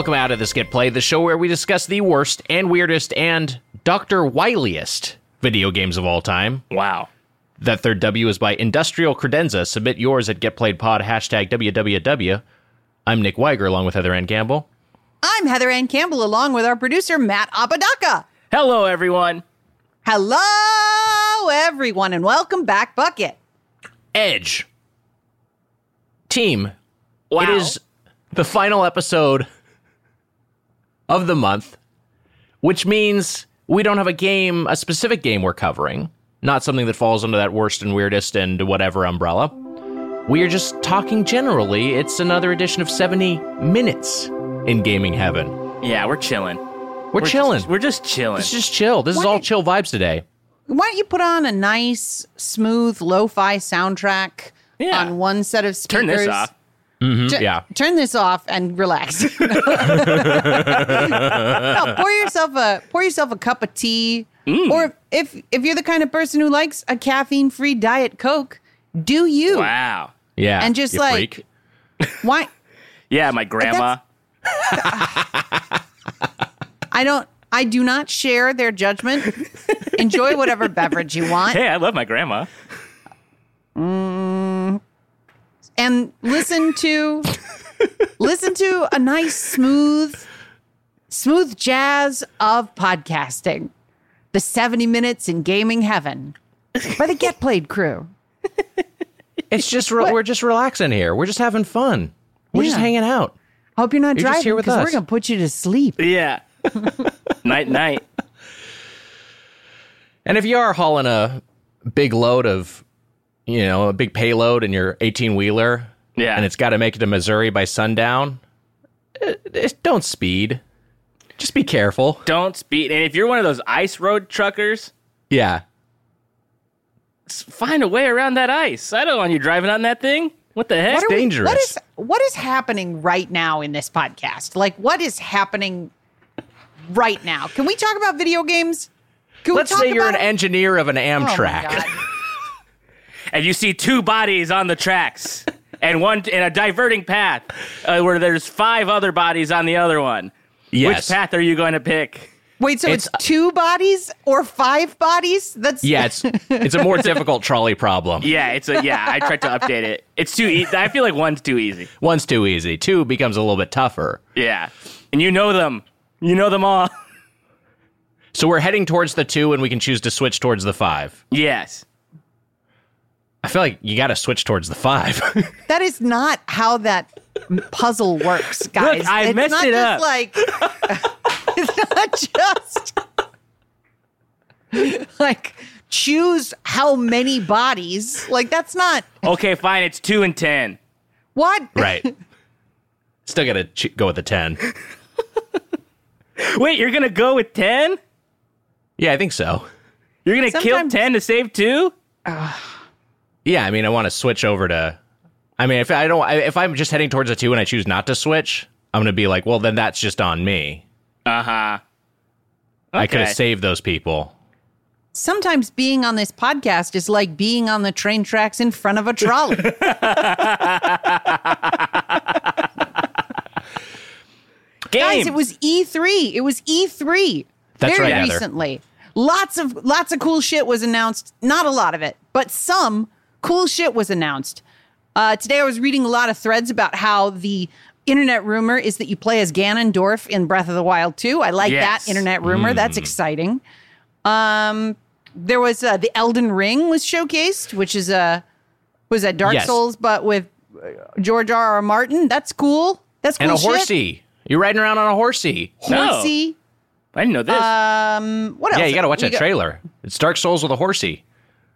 Welcome out of this Get Played, the show where we discuss the worst and weirdest and Dr. Wiliest video games of all time. Wow. That third W is by Industrial Credenza. Submit yours at GetPlayedPod, hashtag WWW. I'm Nick Weiger, along with Heather Ann Campbell. I'm Heather Ann Campbell, along with our producer, Matt Apodaca. Hello, everyone. Hello, everyone, and welcome back, Bucket. Edge. Team, Wow. it is the final episode of the month, which means we don't have a game, a specific game we're covering, not something that falls under that worst and weirdest and whatever umbrella. We are just talking generally. It's another edition of 70 Minutes in Gaming Heaven. Yeah, we're chilling. We're, chilling. Just, we're just chilling. it's just chill. This is all chill vibes today. Why don't you put on a nice, smooth, lo-fi soundtrack Yeah. on one set of speakers? Turn this off. Tu- yeah. Turn this off and relax. no, pour yourself a pour yourself a cup of tea, Mm. or if if you're the kind of person who likes a caffeine-free diet coke, do you? Wow. Yeah. And just you like- freak. Why? Yeah, my grandma. I don't. I do not share their judgment. Enjoy whatever beverage you want, Hey, I love my grandma. And listen to listen to a nice, smooth, smooth jazz of podcasting. The seventy minutes in gaming heaven by the Get Played crew. It's just re- we're just relaxing here. We're just having fun. We're just hanging out. Hope you're not You're just driving here with because we're gonna put you to sleep. Yeah. night, night. And if you are hauling a big load of, you know, a big payload in your 18 wheeler, Yeah. and it's got to make it to Missouri by sundown, eh, eh, don't speed. Just be careful. Don't speed. And if you're one of those ice road truckers, Yeah. find a way around that ice. I don't want you driving on that thing. What the heck? What are we- dangerous. what is what is happening right now in this podcast? Like, what is happening right now? Can we talk about video games? Can Let's we talk say you're an it? engineer of an Oh my Amtrak. God. and you see two bodies on the tracks and one in a diverting path uh, where there's five other bodies on the other one. yes. Which path are you going to pick? Wait, so it's, It's- two bodies or five bodies? That's Yeah, it's it's a more difficult trolley problem. Yeah, it's a yeah. I tried to update it. It's too. E- I feel like one's too easy. One's too easy. Two becomes a little bit tougher. Yeah, and you know them. You know them all. So we're heading towards the two, and we can choose to switch towards the five. yes. I feel like you got to switch towards the five. that is not how that puzzle works, guys. I it's messed not it just up. like it's not just like choose how many bodies. Like that's not Okay, fine. It's two and ten. what right. Still got to ch- go with the 10. Wait, you're gonna go with ten? Yeah, I think so. You're gonna kill ten to save two? Yeah, I mean, I want to switch over to. I mean, if I don't, if I'm just heading towards a two and I choose not to switch, I'm gonna be like, well, then that's just on me. Uh huh. I could have saved those people. sometimes being on this podcast is like being on the train tracks in front of a trolley. Game. Guys, it was E3. It was E3. That's very right, Heather. recently. Lots of lots of cool shit was announced. Not a lot of it, but some cool shit was announced. Uh, today I was reading a lot of threads about how the internet rumor is that you play as Ganondorf in Breath of the Wild 2. I like Yes. that internet rumor. That's Hmm. exciting. Um, there was uh, the Elden Ring was showcased, which is a was that Dark Yes. Souls, but with uh, George R. R. Martin. That's cool. That's cool And a shit. horsey. You're riding around on a horsey. No. Horsey. I didn't know this. Um, what else? Yeah, you got to watch We that got- trailer. It's Dark Souls with a horsey.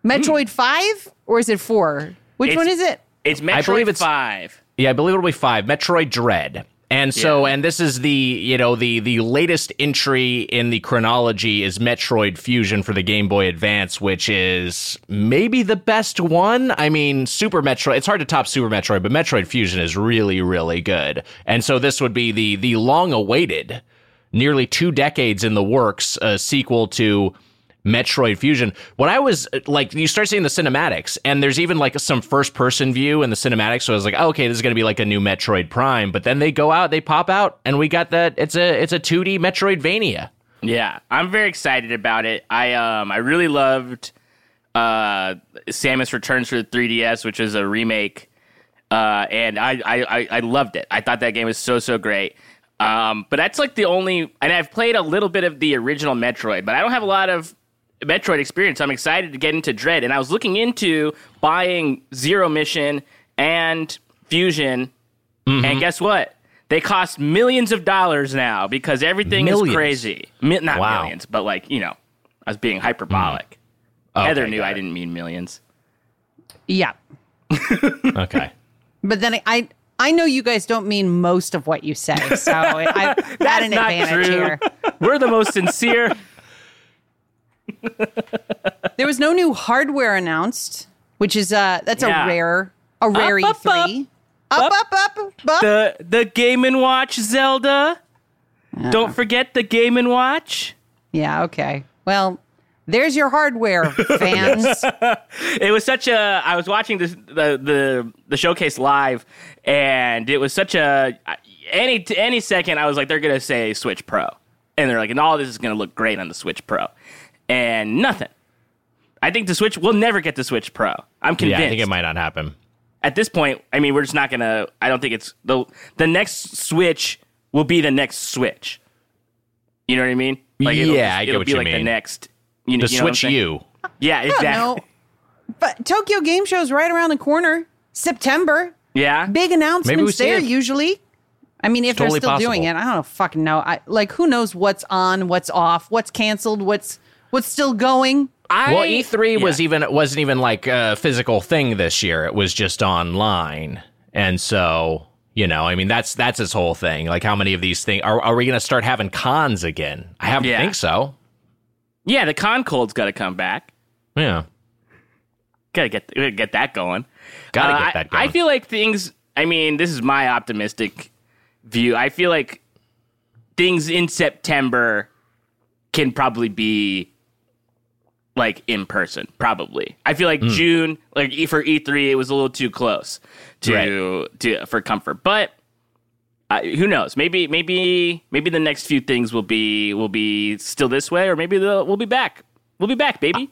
Metroid Five or is it four? Which It's- one is it? it's Metroid I believe it's- Five. Yeah, I believe it'll be five. Metroid Dread. And so, Yeah. and this is the you know the the latest entry in the chronology is Metroid Fusion for the Game Boy Advance, which is maybe the best one. I mean, Super Metroid. It's hard to top Super Metroid, but Metroid Fusion is really really good. And so this would be the the long awaited, nearly two decades in the works, uh, sequel to Metroid Fusion. What I was like, you start seeing the cinematics, and there's even like some first person view in the cinematics. So I was like, oh, okay, this is going to be like a new Metroid Prime. But then they go out, they pop out, and we got that. It's a it's a 2D Metroidvania. Yeah, I'm very excited about it. I um I really loved uh Samus Returns for the 3DS, which is a remake. Uh, and I, I, I loved it. I thought that game was so so great. Um, but that's like the only, and I've played a little bit of the original Metroid, but I don't have a lot of Metroid experience. I'm excited to get into Dread, and I was looking into buying Zero Mission and Fusion, and mm-hmm. guess what? They cost millions of dollars now because everything Millions? is crazy. Mi- not Wow. millions, but like you know, I was being hyperbolic. Mm. Okay, Heather knew I didn't mean millions. Yeah. Okay. But then I I know you guys don't mean most of what you say, so I, I've got That's an not advantage true. here. We're the most sincere. There was no new hardware announced, which is uh that's Yeah. a rare a rare Up, up, E3. Up, up, up, up, up. the the Game and Watch Zelda. Don't forget the Game and Watch. Yeah, okay. Well, there's your hardware, fans. It was such a. I was watching this the the the showcase live, and it was such a any any second I was like they're gonna say Switch Pro, and they're like, and all this is gonna look great on the Switch Pro, and nothing. I think the Switch we'll never get the Switch Pro. I'm convinced. Yeah, I think it might not happen. At this point, I mean, we're just not gonna. I don't think it's the the next Switch will be the next Switch. You know what I mean? Like it'll, Yeah, I get it'll what be you like the next. You know, The you know what I'm Switch saying? U. Yeah, exactly. no. But Tokyo Game Show's right around the corner. September. Yeah, Big announcements see there it. usually. I mean, if totally they're still doing it, I don't fucking know. I like who knows what's on, what's off, what's canceled, what's what's still going. I, Well, E3 was even wasn't even like a physical thing this year. It was just online, and so you know, I mean, that's that's his whole thing. Like, how many of these things are are we going to start having cons again? I have Yeah. think so. Yeah, the con cold's got to come back. Yeah, Gotta get gotta get that going. gotta Uh, get that going. I feel like things. I mean, this is my optimistic view. I feel like things in September can probably be like in person. Probably. I feel like Hmm. June, like E- for E three, it was a little too close to to for comfort. But uh, who knows? Maybe maybe maybe the next few things will be will be still this way, or maybe they'll, we'll be back. We'll be back, baby.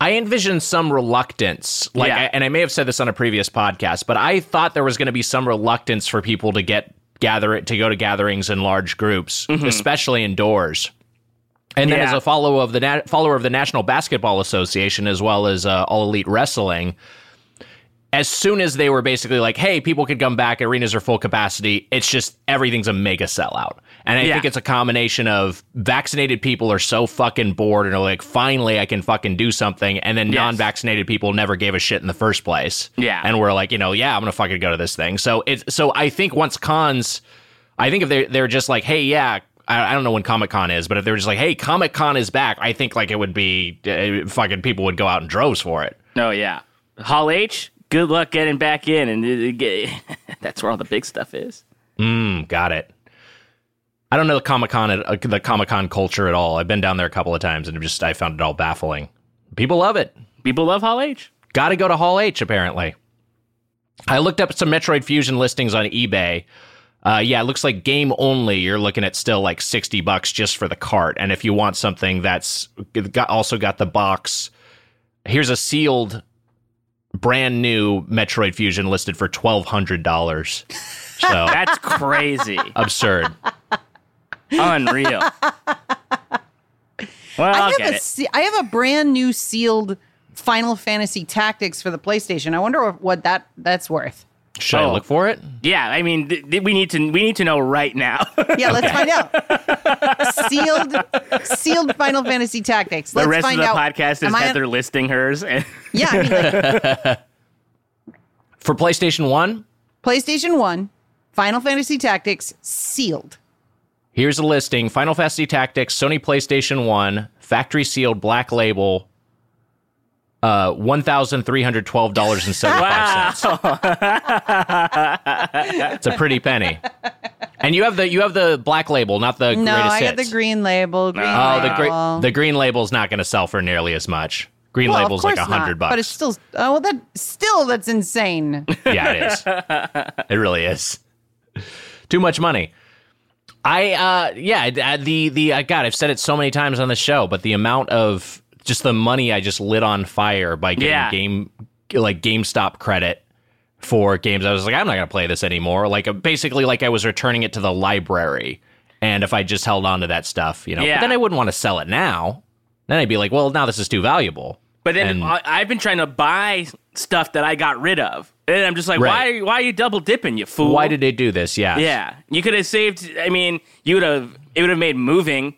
I envisioned some reluctance, like, Yeah. I, and I may have said this on a previous podcast, but I thought there was going to be some reluctance for people to get gather it to go to gatherings in large groups, especially indoors. And then, Yeah. as a follower of the na- follower of the National Basketball Association, as well as uh, All Elite Wrestling, as soon as they were basically like, "Hey, people could come back, arenas are full capacity," it's just everything's a mega sellout. And I Yeah. think it's a combination of vaccinated people are so fucking bored and are like, "Finally, I can fucking do something," and then Yes. non-vaccinated people never gave a shit in the first place. Yeah. and we're like, you know, yeah, I'm gonna fucking go to this thing. So it's so I think once cons, I think if they they're just like, hey, yeah. I I don't know when Comic Con is, but if they're just like, "Hey, Comic Con is back," I think like it would be uh, fucking people would go out in droves for it. Oh yeah, Hall H. Good luck getting back in, and it get- that's where all the big stuff is. Mm, got it. I don't know the Comic Con uh, the Comic Con culture at all. I've been down there a couple of times and just I found it all baffling. People love it. People love Hall H. Got to go to Hall H apparently. I looked up some Metroid Fusion listings on eBay. Uh, yeah, it looks like game only. You're looking at still like sixty bucks just for the cart, and if you want something that's got, also got the box, here's a sealed, brand new Metroid Fusion listed for twelve hundred dollars. So That's crazy, absurd. unreal. Well, I I'll have get a it. se- I have a brand new sealed Final Fantasy Tactics for the PlayStation. I wonder what that that's worth. Should I Oh. look for it? Yeah, I mean, th- th- we need to we need to know right now. Yeah, let's find out. sealed sealed Final Fantasy Tactics. the Let's rest of the out. podcast is Am I- Heather listing hers. And Yeah, I mean, like, For PlayStation 1, PlayStation 1, Final Fantasy Tactics sealed. here's a listing Final Fantasy Tactics, Sony PlayStation 1, factory sealed black label, uh, $1,312.75. wow, It's a pretty penny. And you have the you have the black label, not the no, greatest I got the green label. Green Oh, the label. green the green label's not going to sell for nearly as much. Green Well, label's like a hundred bucks. But it's still oh well that still that's insane. yeah, it is. it really is. Too much money. I uh yeah, uh, the the uh, God, I've said it so many times on the show, but the amount of just the money I just lit on fire by getting Yeah. game like GameStop credit for games. I was like, I'm not gonna play this anymore. Like basically, like I was returning it to the library, and if I just held on to that stuff, you know, Yeah. but then I wouldn't want to sell it now. Then I'd be like, well, now this is too valuable. But then And- I, I've been trying to buy stuff that I got rid of, and I'm just like, Right. why? Why are you double dipping, you fool? Why did they do this? Yeah, Yeah, you could have saved. I mean, you would have. It would have made moving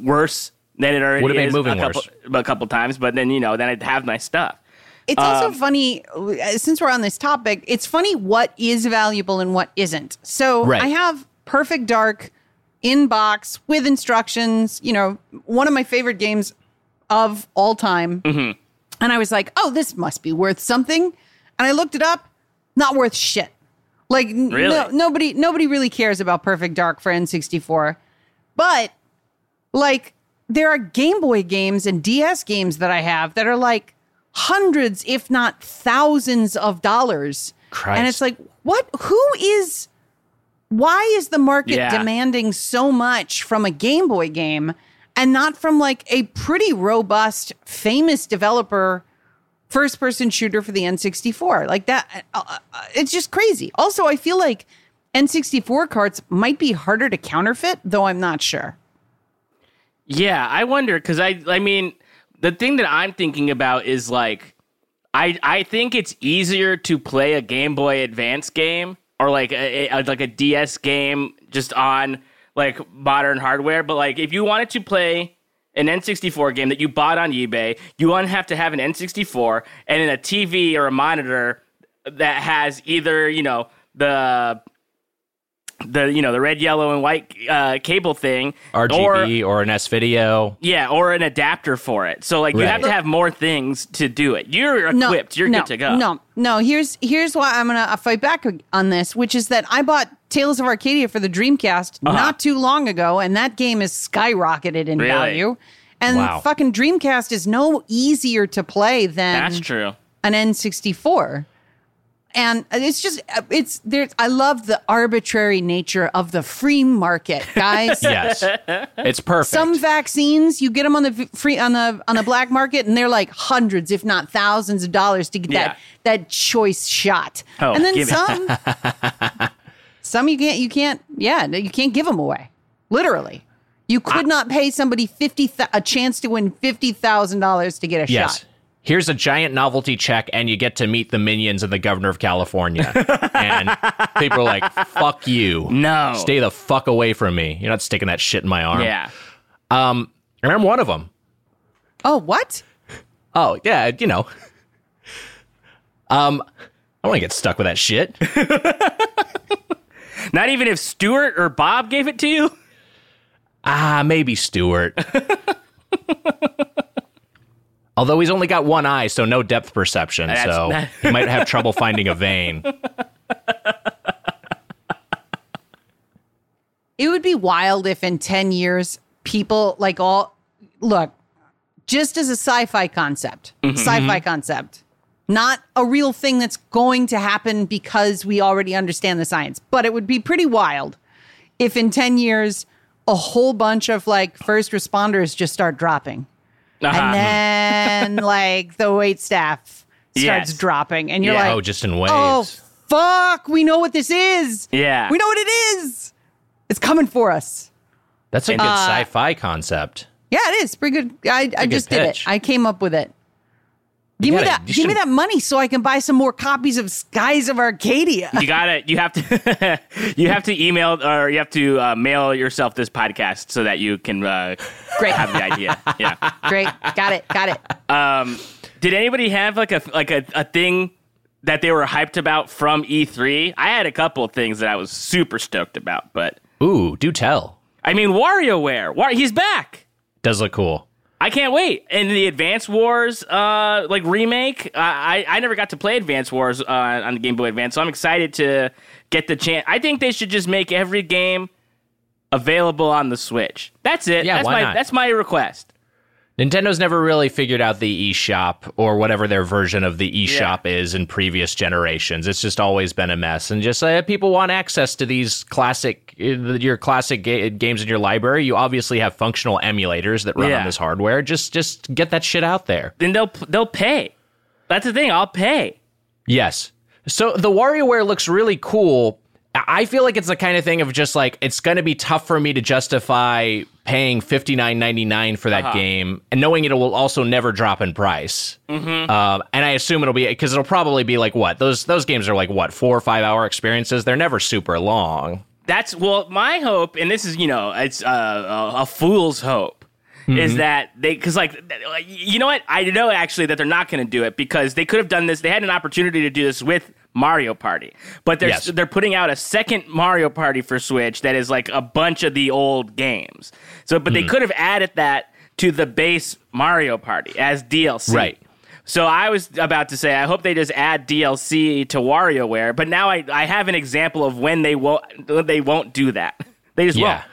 worse than it already Would've made is moving a couple, a couple times. But then you know, then I'd have my stuff. It's also funny uh, since we're on this topic. It's funny what is valuable and what isn't. So Right. I have Perfect Dark in box with instructions. You know, one of my favorite games of all time. And I was like, oh, this must be worth something. And I looked it up. Not worth shit. Like Really? no, nobody nobody really cares about Perfect Dark for N64. But like there are Game Boy games and DS games that I have that are like hundreds, if not thousands of dollars. Christ. And it's like, what who is why is the market Yeah. demanding so much from a Game Boy game and not from like a pretty robust, famous developer first person shooter for the N64? Like that, uh, uh, it's just crazy. Also, I feel like N64 carts might be harder to counterfeit, though I'm not sure. Yeah, I wonder because I. I mean, the thing that I'm thinking about is like, I I think it's easier to play a Game Boy Advance game or like a, a like a DS game just on like modern hardware. But like, if you wanted to play an N64 game that you bought on eBay, you to have to have an N64 and in a TV or a monitor that has either you know the the you know the red, yellow, and white uh, cable thing, RGB or, an S video. yeah, or an adapter for it. So like you have to have more things to do it. You're no, equipped. You're no, good to go. No, no. Here's here's why I'm gonna fight back on this, which is that I bought Tales of Arcadia for the Dreamcast not too long ago, and that game is skyrocketed in Uh-huh. Really? value. And Wow. fucking Dreamcast is no easier to play than That's true. an N64. And it's just it's there. I love the arbitrary nature of the free market, guys. Yes, it's perfect. Some vaccines you get them on the free on the on the black market, and they're like hundreds, if not thousands, of dollars to get Yeah. that that choice shot. Oh, and then give some, some you can't you can't yeah you can't give them away. Literally, you could not pay somebody fifty a chance to win fifty thousand dollars to get a yes. shot. Here's a giant novelty check, and you get to meet the minions and the governor of California. and people are like, "Fuck you! No. stay the fuck away from me! You're not sticking that shit in my arm." Yeah. Um, and I'm one of them. Oh, what? Oh yeah, you know. Um, I want to get stuck with that shit. Not even if Stuart or Bob gave it to you. Ah, maybe Stuart. Although he's only got one eye, so no depth perception, That's- so that- he might have trouble finding a vein. It would be wild if in 10 years people like all look, just as a sci-fi concept, mm-hmm, sci-fi mm-hmm. concept, not a real thing that's going to happen because we already understand the science, but it would be pretty wild if in 10 years a whole bunch of like first responders just start dropping. Uh-huh. And then like the wait staff starts Yes. dropping and you're Yeah. like, oh, just in waves. Oh fuck, we know what this is. Yeah. We know what it is. It's coming for us. That's a good Uh, sci-fi concept. Yeah, it is. Pretty good. I, I good just did it. I came up with it. Give me gotta- that you give me that money so I can buy some more copies of Skies of Arcadia. You gotta. You have to. you have to email or you have to uh, mail yourself this podcast so that you can uh, Great. have the idea. Yeah. Great. Got it. Got it. Um, did anybody have like a like a, a thing that they were hyped about from E3? I had a couple of things that I was super stoked about, but Ooh, do tell. I mean WarioWare. War- he's back. Does look cool. I can't wait. And the Advance Wars uh, like remake, uh, I I never got to play Advance Wars uh, on the Game Boy Advance, so I'm excited to get the chance. I think they should just make every game available on the Switch. That's it. Yeah, that's why my not? that's my request. Nintendo's never really figured out the eShop or whatever their version of the eShop is in previous generations. It's just always been a mess. And just uh, people want access to these classic, uh, your classic ga- games in your library. You obviously have functional emulators that run Yeah. on this hardware. Just, just get that shit out there. Then they'll they'll pay. That's the thing. I'll pay. Yes. So the WarioWare looks really cool. I feel like it's the kind of thing of just like it's going to be tough for me to justify paying fifty nine ninety nine for that game, and knowing it will also never drop in price. Mm-hmm. Um, and I assume it'll be because it'll probably be like what those those games are like what four or five hour experiences. They're never super long. That's well, my hope, and this is you know, it's uh, a, a fool's hope, is mm-hmm. that they because like you know what I know actually that they're not going to do it because they could have done this. They had an opportunity to do this with Mario Party, but they're Yes. they're putting out a second Mario Party for Switch that is like a bunch of the old games. So, but they hmm. could have added that to the base Mario Party as DLC, Right. So I was about to say, I hope they just add DLC to WarioWare, but now I, I have an example of when they won't they won't do that. They just Yeah. Won't.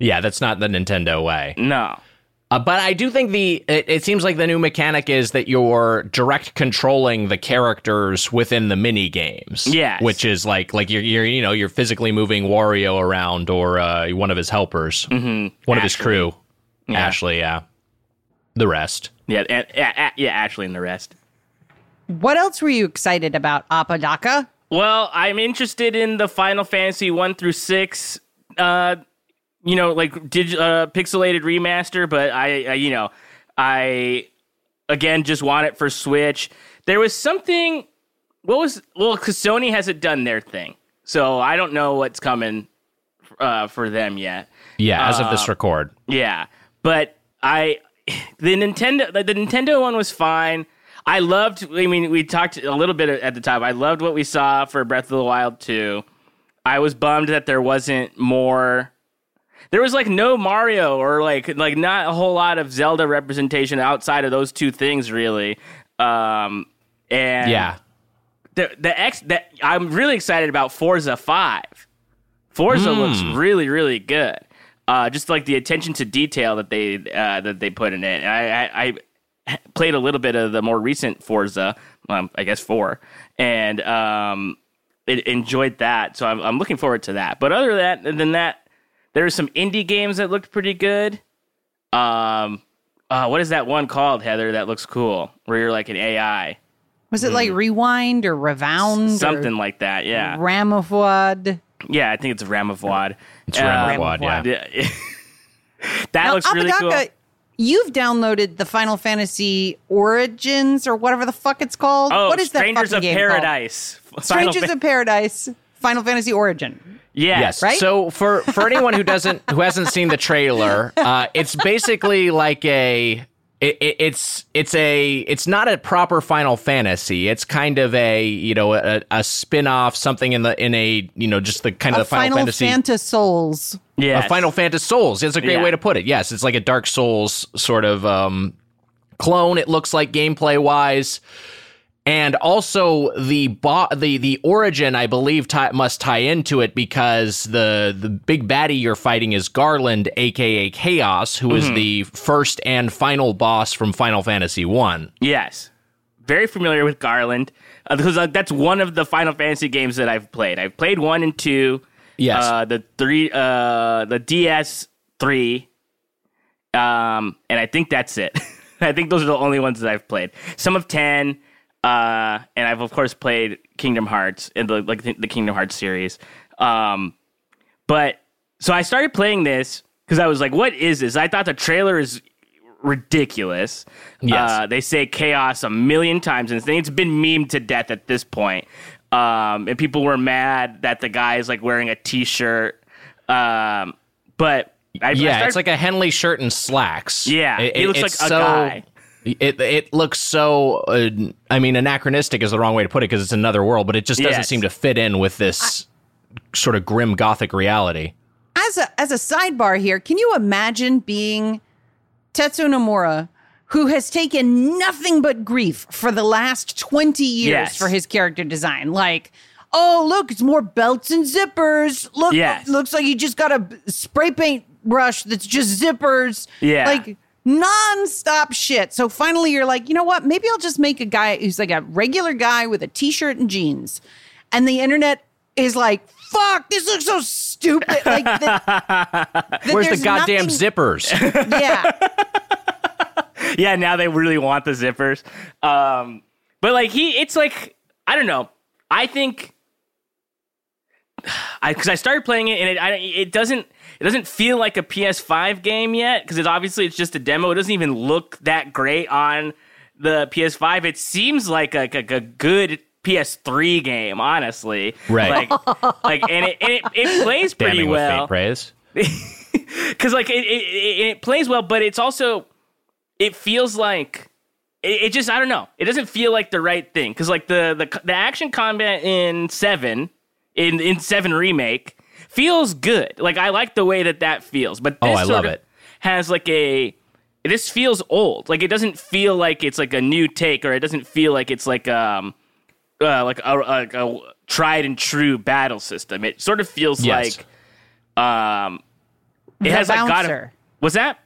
Yeah, that's not the Nintendo way. No. Uh, but I do think the it, it seems like the new mechanic is that you're direct controlling the characters within the mini games. Yes. which is like like you're you're you know you're physically moving Wario around or uh, one of his helpers, mm-hmm. one of his Ashley. crew, Ashley. Yeah, the rest. Yeah, and, yeah, yeah, Ashley and the rest. What else were you excited about, Apodaca? Well, I'm interested in the Final Fantasy one through six. Uh, you know, like dig- uh, pixelated remaster, but I, I, you know, I again just want it for Switch. There was something. What was well? Because Sony hasn't done their thing, so I don't know what's coming uh, for them yet. Yeah, as of Uh, this record. Yeah, but I the Nintendo the, the Nintendo one was fine. I loved. I mean, we talked a little bit at the time. I loved what we saw for Breath of the Wild 2. I was bummed that there wasn't more. There was like no Mario or like like not a whole lot of Zelda representation outside of those two things, really. Um, and Yeah, the the X that I'm really excited about Forza Five. Forza looks really really good. Uh, just like the attention to detail that they uh, that they put in it. I, I, I played a little bit of the more recent Forza, um, I guess four, and um, it, enjoyed that. So I'm, I'm looking forward to that. But other than that, than that, there are some indie games that looked pretty good. Um, uh, what is that one called, Heather? That looks cool, where you're like an AI. Was it like Rewind or Revound? something or like that. Yeah, Ramavod? yeah. I think it's Ramavod. it's Um, Ramavod. Yeah. Yeah. that Now, looks really cool. You've downloaded the Final Fantasy Origins or whatever the fuck it's called. Oh, what is that Strangers fucking of game? Paradise. Final Strangers Fa- of Paradise. Final Fantasy Origin. Yes. Yes. Right? So for for anyone who doesn't who hasn't seen the trailer, uh, it's basically like a it, it, it's it's a it's not a proper Final Fantasy. It's kind of a you know a, a spin off something in the in a you know just the kind of A the Final, Final Fantasy. Fanta Souls. Yeah, A Final Fantasy Souls. It's a great Yeah. way to put it. Yes, it's like a Dark Souls sort of um, clone. It looks like gameplay wise, and also the bo- the the origin I believe ti- must tie into it because the the big baddie you're fighting is Garland, aka Chaos, who is the first and final boss from Final Fantasy One. Yes. Very familiar with Garland uh, because uh, that's one of the Final Fantasy games that I've played. I've played one and two. Yes. Uh, the three, uh, the DS three, um, and I think that's it. I think those are the only ones that I've played. Some of ten, uh, and I've of course played Kingdom Hearts in the like the, Kingdom Hearts series. Um, but so I started playing this because I was like, "What is this?" I thought the trailer is ridiculous. Yes. Uh, they say chaos a million times, and it's been memed to death at this point. Um, and people were mad that the guy is like wearing a t-shirt. Um, but I, I yeah, started- it's like a Henley shirt and slacks. Yeah, he looks it's like a guy. It it looks so. Uh, I mean, anachronistic is the wrong way to put it because it's another world, but it just doesn't Yes. seem to fit in with this sort of grim gothic reality. As a as a sidebar here, can you imagine being Tetsuya Nomura, who has taken nothing but grief for the last 20 years Yes. for his character design. Like, oh, look, it's more belts and zippers. Look, Yes. looks like you just got a spray paint brush that's just zippers. Yeah. Like, non-stop shit. So finally you're like, you know what? Maybe I'll just make a guy who's like a regular guy with a t-shirt and jeans. And the internet is like, fuck, this looks so stupid. Like, that, that Where's the goddamn nothing- zippers? Yeah. yeah, now they really want the zippers. Um, but like he, it's like I don't know. I think because I started playing it and it I, it doesn't it doesn't feel like a PS5 game yet because it's obviously it's just a demo. It doesn't even look that great on the PS5. It seems like a, like a good PS3 game, honestly. Right. Like, like and it and it, it plays pretty Damning well with praise. because like it, it, it, it plays well, but it's also it feels like it, it just I don't know. It doesn't feel like the right thing because like the, the the action combat in seven in in seven remake feels good. Like I like the way that that feels, but Oh, this I sort love of it. Has like a this feels old. Like it doesn't feel like it's like a new take, or it doesn't feel like it's like um uh, like a, like a tried and true battle system. It sort of feels Yes. like um it The has like God of, Bouncer. was that?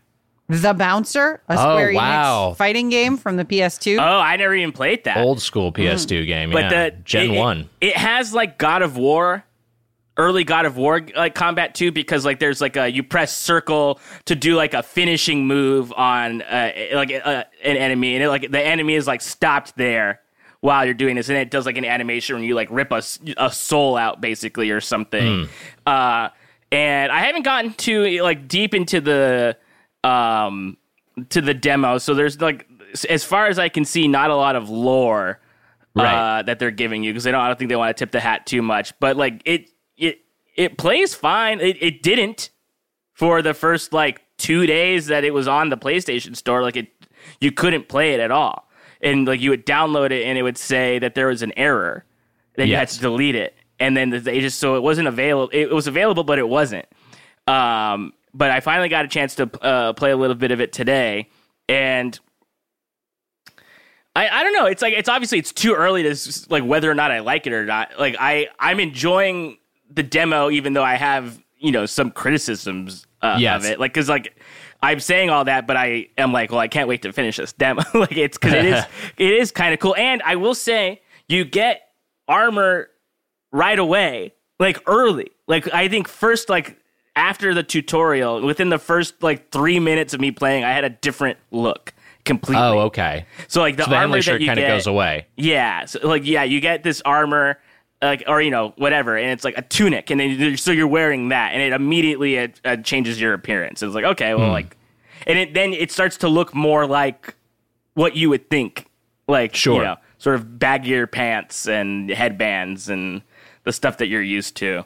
The Bouncer, a Oh, Square Enix wow. fighting game from the PS2. Oh, I never even played that. Old school PS2 game. but yeah. the Gen it- it- 1. It, has like God of War, early God of War like combat too, because like there's like a you press circle to do like a finishing move on uh, like uh, an enemy, and it, like the enemy is like stopped there while you're doing this, and it does like an animation when you like rip a, a soul out basically or something. Uh, and I haven't gotten to like deep into the um to the demo, so there's like as far as I can see, not a lot of lore Right. uh, that they're giving you because they don't. I don't think they want to tip the hat too much. But like it, it, it plays fine. It, it didn't for the first like two days that it was on the PlayStation Store. Like it, you couldn't play it at all, and like you would download it and it would say that there was an error. Then you had to delete it, and then they just so it wasn't available. It was available, but it wasn't. Um, but I finally got a chance to uh, play a little bit of it today, and I, I don't know. It's like it's obviously it's too early to like whether or not I like it or not. Like I I'm enjoying the demo, even though I have you know some criticisms uh, Yes. of it. Like because like I'm saying all that, but I am like, well, I can't wait to finish this demo. like it's because it is it is kind of cool, and I will say you get armor right away, like early. Like I think first like after the tutorial, within the first like three minutes of me playing, I had a different look completely. Oh, okay. So like the, So the armor that shirt kind of goes away. Yeah, so like yeah, you get this armor, like or you know whatever, and it's like a tunic, and then so you're wearing that, and it immediately uh, changes your appearance. It's like okay, Hmm. well like, and it then it starts to look more like what you would think, like Sure. you know, sort of baggier pants and headbands and the stuff that you're used to.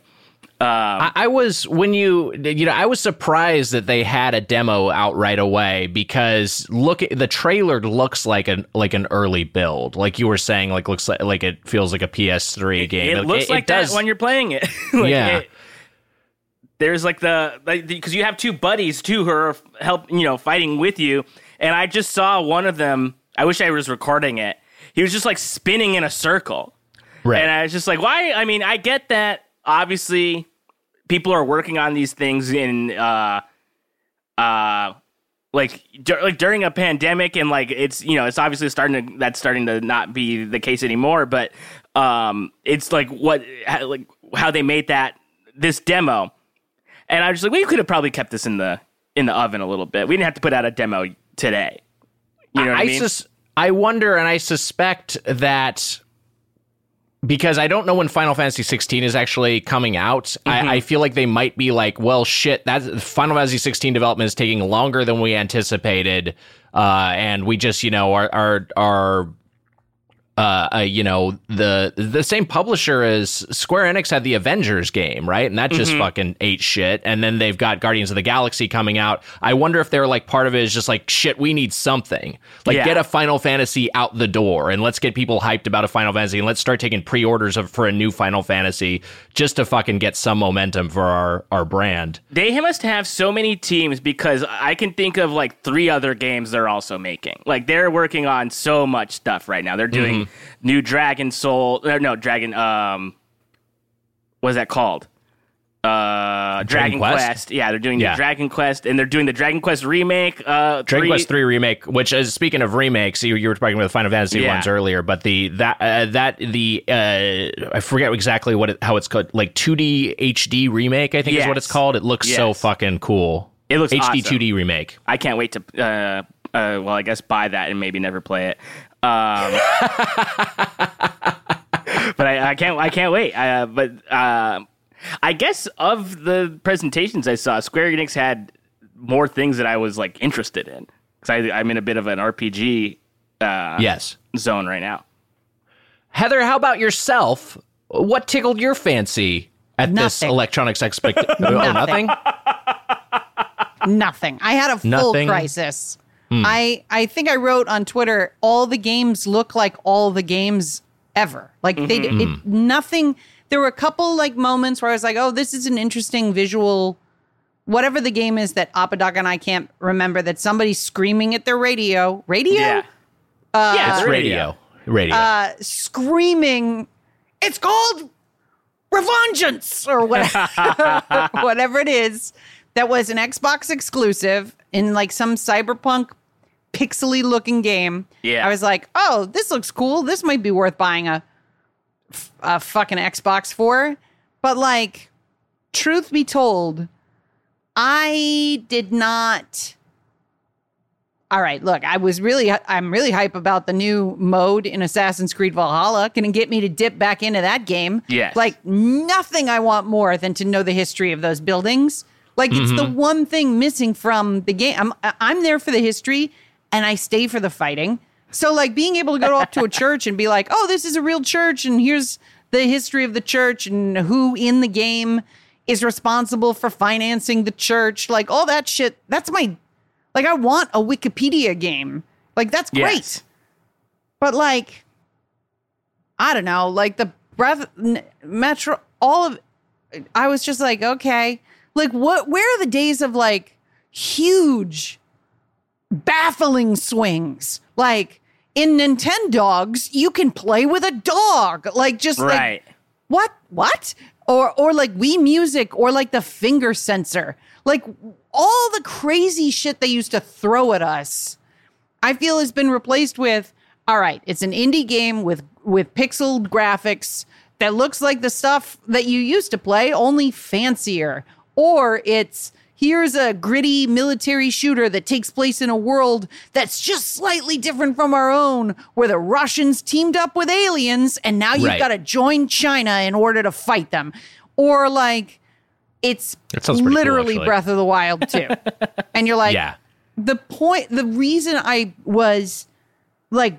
Um, I, I was when you you know I was surprised that they had a demo out right away because look at the trailer looks like an like an early build like you were saying like looks like like it feels like a PS3 game It looks like that when you're playing it. Like, Yeah. it- there's like the like because you have two buddies too who are help you know fighting with you, and I just saw one of them. I wish I was recording it. He was just like spinning in a circle, right and I was just like, why? I mean, I get that. Obviously, people are working on these things in uh uh like dur- like during a pandemic and like it's you know it's obviously starting to that's starting to not be the case anymore but um it's like what how, like how they made that this demo. And I was just like we could have probably kept this in the in the oven a little bit. We didn't have to put out a demo today. You know what I, I mean? sus- I wonder and I suspect that because I don't know when Final Fantasy 16 is actually coming out. Mm-hmm. I, I feel like they might be like, well, shit, that Final Fantasy 16 development is taking longer than we anticipated, uh, and we just, you know, are are are uh, uh, you know, the the same publisher as Square Enix had the Avengers game, right? And that just Mm-hmm. fucking ate shit. And then they've got Guardians of the Galaxy coming out. I wonder if they're like part of it is just like shit. We need something. Like Yeah. get a Final Fantasy out the door, and let's get people hyped about a Final Fantasy, and let's start taking pre-orders of for a new Final Fantasy just to fucking get some momentum for our our brand. They must have so many teams because I can think of like three other games they're also making. Like they're working on so much stuff right now. They're doing new Dragon Soul, uh, no Dragon. Um, what is that called? Uh, Dragon, Quest? Quest? Yeah, they're doing Yeah. the Dragon Quest, and they're doing the Dragon Quest remake. Uh, Dragon three- Quest Three remake, which is speaking of remakes, you, you were talking about the Final Fantasy Yeah. ones earlier, but the that uh, that the uh, I forget exactly what it, how it's called, like 2D HD remake, I think is what it's called. It looks so fucking cool. It looks HD awesome. 2D remake. I can't wait to. Uh, uh, well, I guess buy that and maybe never play it. Um, but I, I can't. I can't wait. Uh, but uh, I guess of the presentations I saw, Square Enix had more things that I was like interested in because I'm in a bit of an RPG uh, Yes, zone right now. Heather, how about yourself? What tickled your fancy at this Nothing. electronics expect? oh, nothing. Nothing. I had a full Nothing? crisis. I I think I wrote on Twitter all the games look like all the games ever. Like they it, nothing there were a couple like moments where I was like, "Oh, this is an interesting visual whatever the game is that Apodaca and I can't remember that somebody's screaming at their radio. Radio? Yeah. yeah, It's radio. Radio. Uh screaming it's called Revengeance or whatever, whatever it is that was an Xbox exclusive in like some cyberpunk pixely looking game. Yeah. I was like, oh, this looks cool. This might be worth buying a, a fucking Xbox for. But like, truth be told, I did not. All right, look, I was really, I'm really hype about the new mode in Assassin's Creed Valhalla. Can it get me to dip back into that game. Yes. Like, nothing I want more than to know the history of those buildings. Like, it's the mm-hmm. one thing missing from the game. I'm, I'm there for the history and I stay for the fighting. So, like, being able to go up to a church and be like, oh, this is a real church and here's the history of the church and who in the game is responsible for financing the church, like, all that shit, that's my like I want a Wikipedia game. Like that's great. Yes. But like I don't know, like the breath metro all of I was just like, okay. Like what where are the days of like huge baffling swings? Like in Nintendogs, you can play with a dog. Like just like Right. what what or or like Wii Music or like the finger sensor, like all the crazy shit they used to throw at us. I feel has been replaced with all right, it's an indie game with with pixeled graphics that looks like the stuff that you used to play, only fancier. Or it's here's a gritty military shooter that takes place in a world that's just slightly different from our own, where the Russians teamed up with aliens and now you've Right. got to join China in order to fight them. Or like it's sounds cool, literally. Breath of the Wild too. and you're like, yeah. the point the reason i was like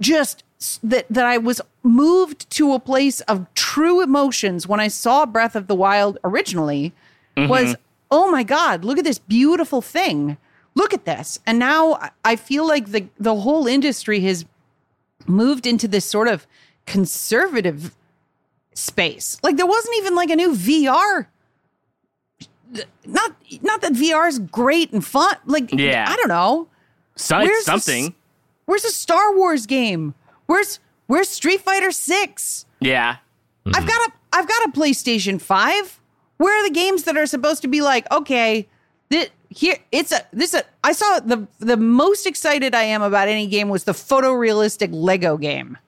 just that that i was moved to a place of true emotions when i saw breath of the wild originally was oh my god look at this beautiful thing look at this and now I- feel like the the whole industry has moved into this sort of conservative space like there wasn't even like a new vr not not that VR is great and fun. Like, Yeah. I don't know. So, Where's something. this- where's a Star Wars game? Where's Where's Street Fighter Six? yeah. I've got a I've got a PlayStation Five. Where are the games that are supposed to be like, okay, this, here it's a this a I saw the the most excited I am about any game was the photorealistic Lego game,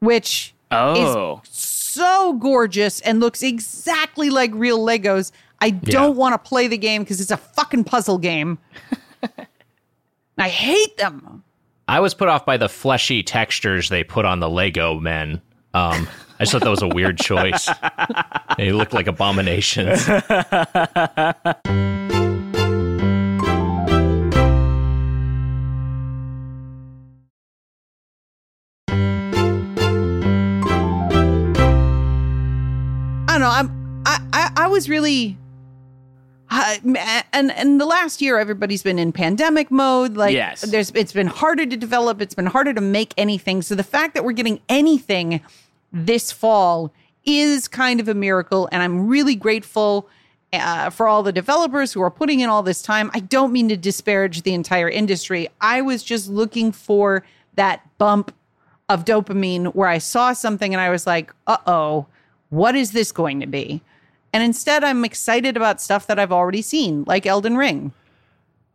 which Oh. so gorgeous and looks exactly like real Legos. I don't want to play the game because it's a fucking puzzle game. I hate them. I was put off by the fleshy textures they put on the Lego men. Um, just thought that was a weird choice. they look like abominations. I don't know. I'm I I, I was really and and the last year everybody's been in pandemic mode like yes. there's it's been harder to develop it's been harder to make anything so the fact that we're getting anything this fall is kind of a miracle, and I'm really grateful uh, for all the developers who are putting in all this time. I don't mean to disparage the entire industry. I was just looking for that bump of dopamine where I saw something and I was like, uh oh, what is this going to be? And instead, I'm excited about stuff that I've already seen, like Elden Ring.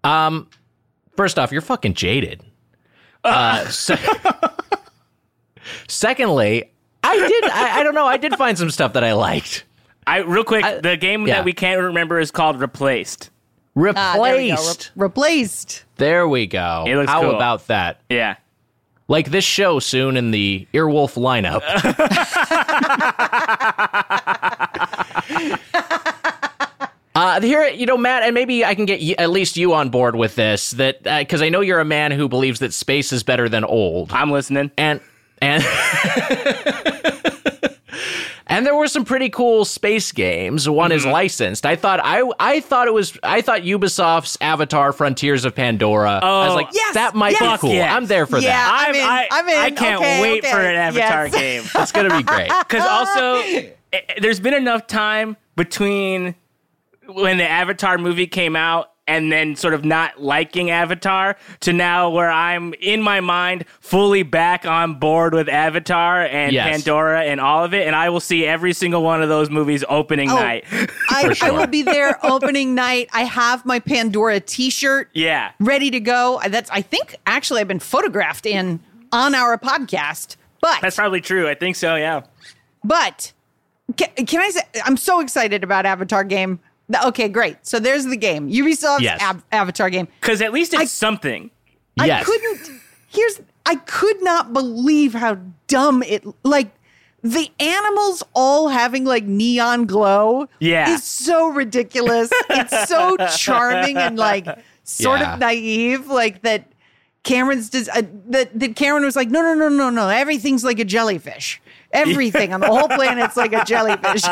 Um, first off, you're fucking jaded. Uh, se- secondly, I did. I, I don't know. I did find some stuff that I liked. I real quick, I- the game yeah. that we can't remember is called Replaced. Ah, there. Replaced. Re- replaced. there we go. It looks How cool. about that? Yeah. Like this show soon in the Earwolf lineup. Uh, here, you know, Matt, and maybe I can get you, at least you on board with this. That because I know you're a man who believes that space is better than old, I'm listening. and and and there were some pretty cool space games. One Mm-hmm. is licensed. I thought I I thought it was I thought Ubisoft's Avatar: Frontiers of Pandora. I was Oh, like, Yes, that might yes. be cool. yes. I'm there for Yeah. that. I'm in, I, I'm in. I can't Okay, wait okay. for an Avatar Yes. game. It's gonna be great. Because also, eh, eh, there's been enough time between when the Avatar movie came out and then sort of not liking Avatar to now where I'm in my mind fully back on board with Avatar and Yes. Pandora and all of it. And I will see every single one of those movies opening Oh. night. I, sure. I will be there opening night. I have my Pandora T-shirt yeah. ready to go. That's I think actually I've been photographed in on our podcast. But That's probably true. I think so, yeah. But can, can I say I'm so excited about Avatar game. Okay, great. So there's the game. Ubisoft's Yes. Av- Avatar game. Because at least it's I- something. Yes. I couldn't. Here's I could not believe how dumb it like. The animals all having like neon glow Yeah. is so ridiculous. it's so charming and like sort Yeah. of naive, like that. Cameron's does uh, that. That Cameron was like, no, no, no, no, no. Everything's like a jellyfish. Everything on the whole planet's like a jellyfish.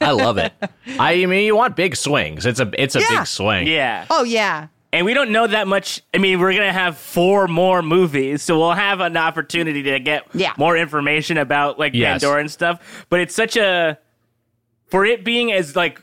I love it. I mean, you want big swings. It's a it's a Yeah. big swing. Yeah. oh yeah, And we don't know that much. I mean, we're going to have four more movies, so we'll have an opportunity to get Yeah. more information about like Yes. Pandora and stuff. But it's such a for it being as like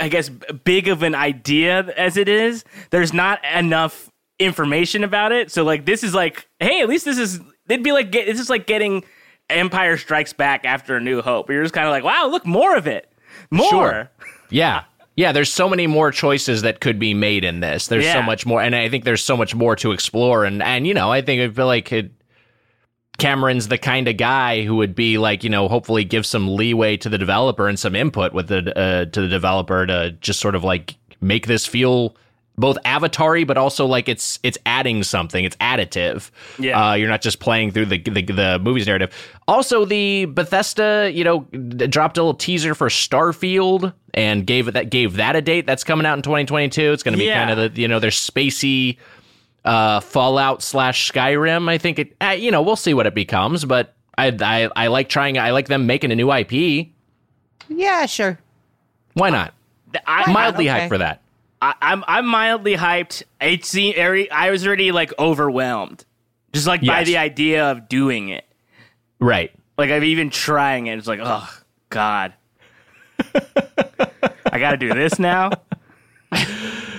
I guess big of an idea as it is, there's not enough information about it. So like this is like, hey, at least this is it'd be like get, this is like getting Empire Strikes Back after A New Hope. You're just kind of like, wow, look more of it. More. Sure. Yeah. Yeah, there's so many more choices that could be made in this. There's so much more and I think there's so much more to explore and and you know, I think I feel like it Cameron's the kind of guy who would be like, you know, hopefully give some leeway to the developer and some input with the uh, to the developer to just sort of like make this feel both avatary but also like it's it's adding something. It's additive. Yeah. uh, you're not just playing through the, the the movie's narrative. Also the bethesda you know d- dropped a little teaser for starfield and gave it that gave that a date. That's coming out in 2022 it's going to be Yeah. kind of the you know their spacey uh fallout slash skyrim i think it uh, you know we'll see what it becomes but I, I i like trying i like them making a new ip yeah, sure. why not I, am mildly okay. hyped for that I, I'm I'm mildly hyped. It seemed very, I was already like overwhelmed, just like by the idea of doing it. right Like I've even trying it. It's like, oh God, I got to do this now.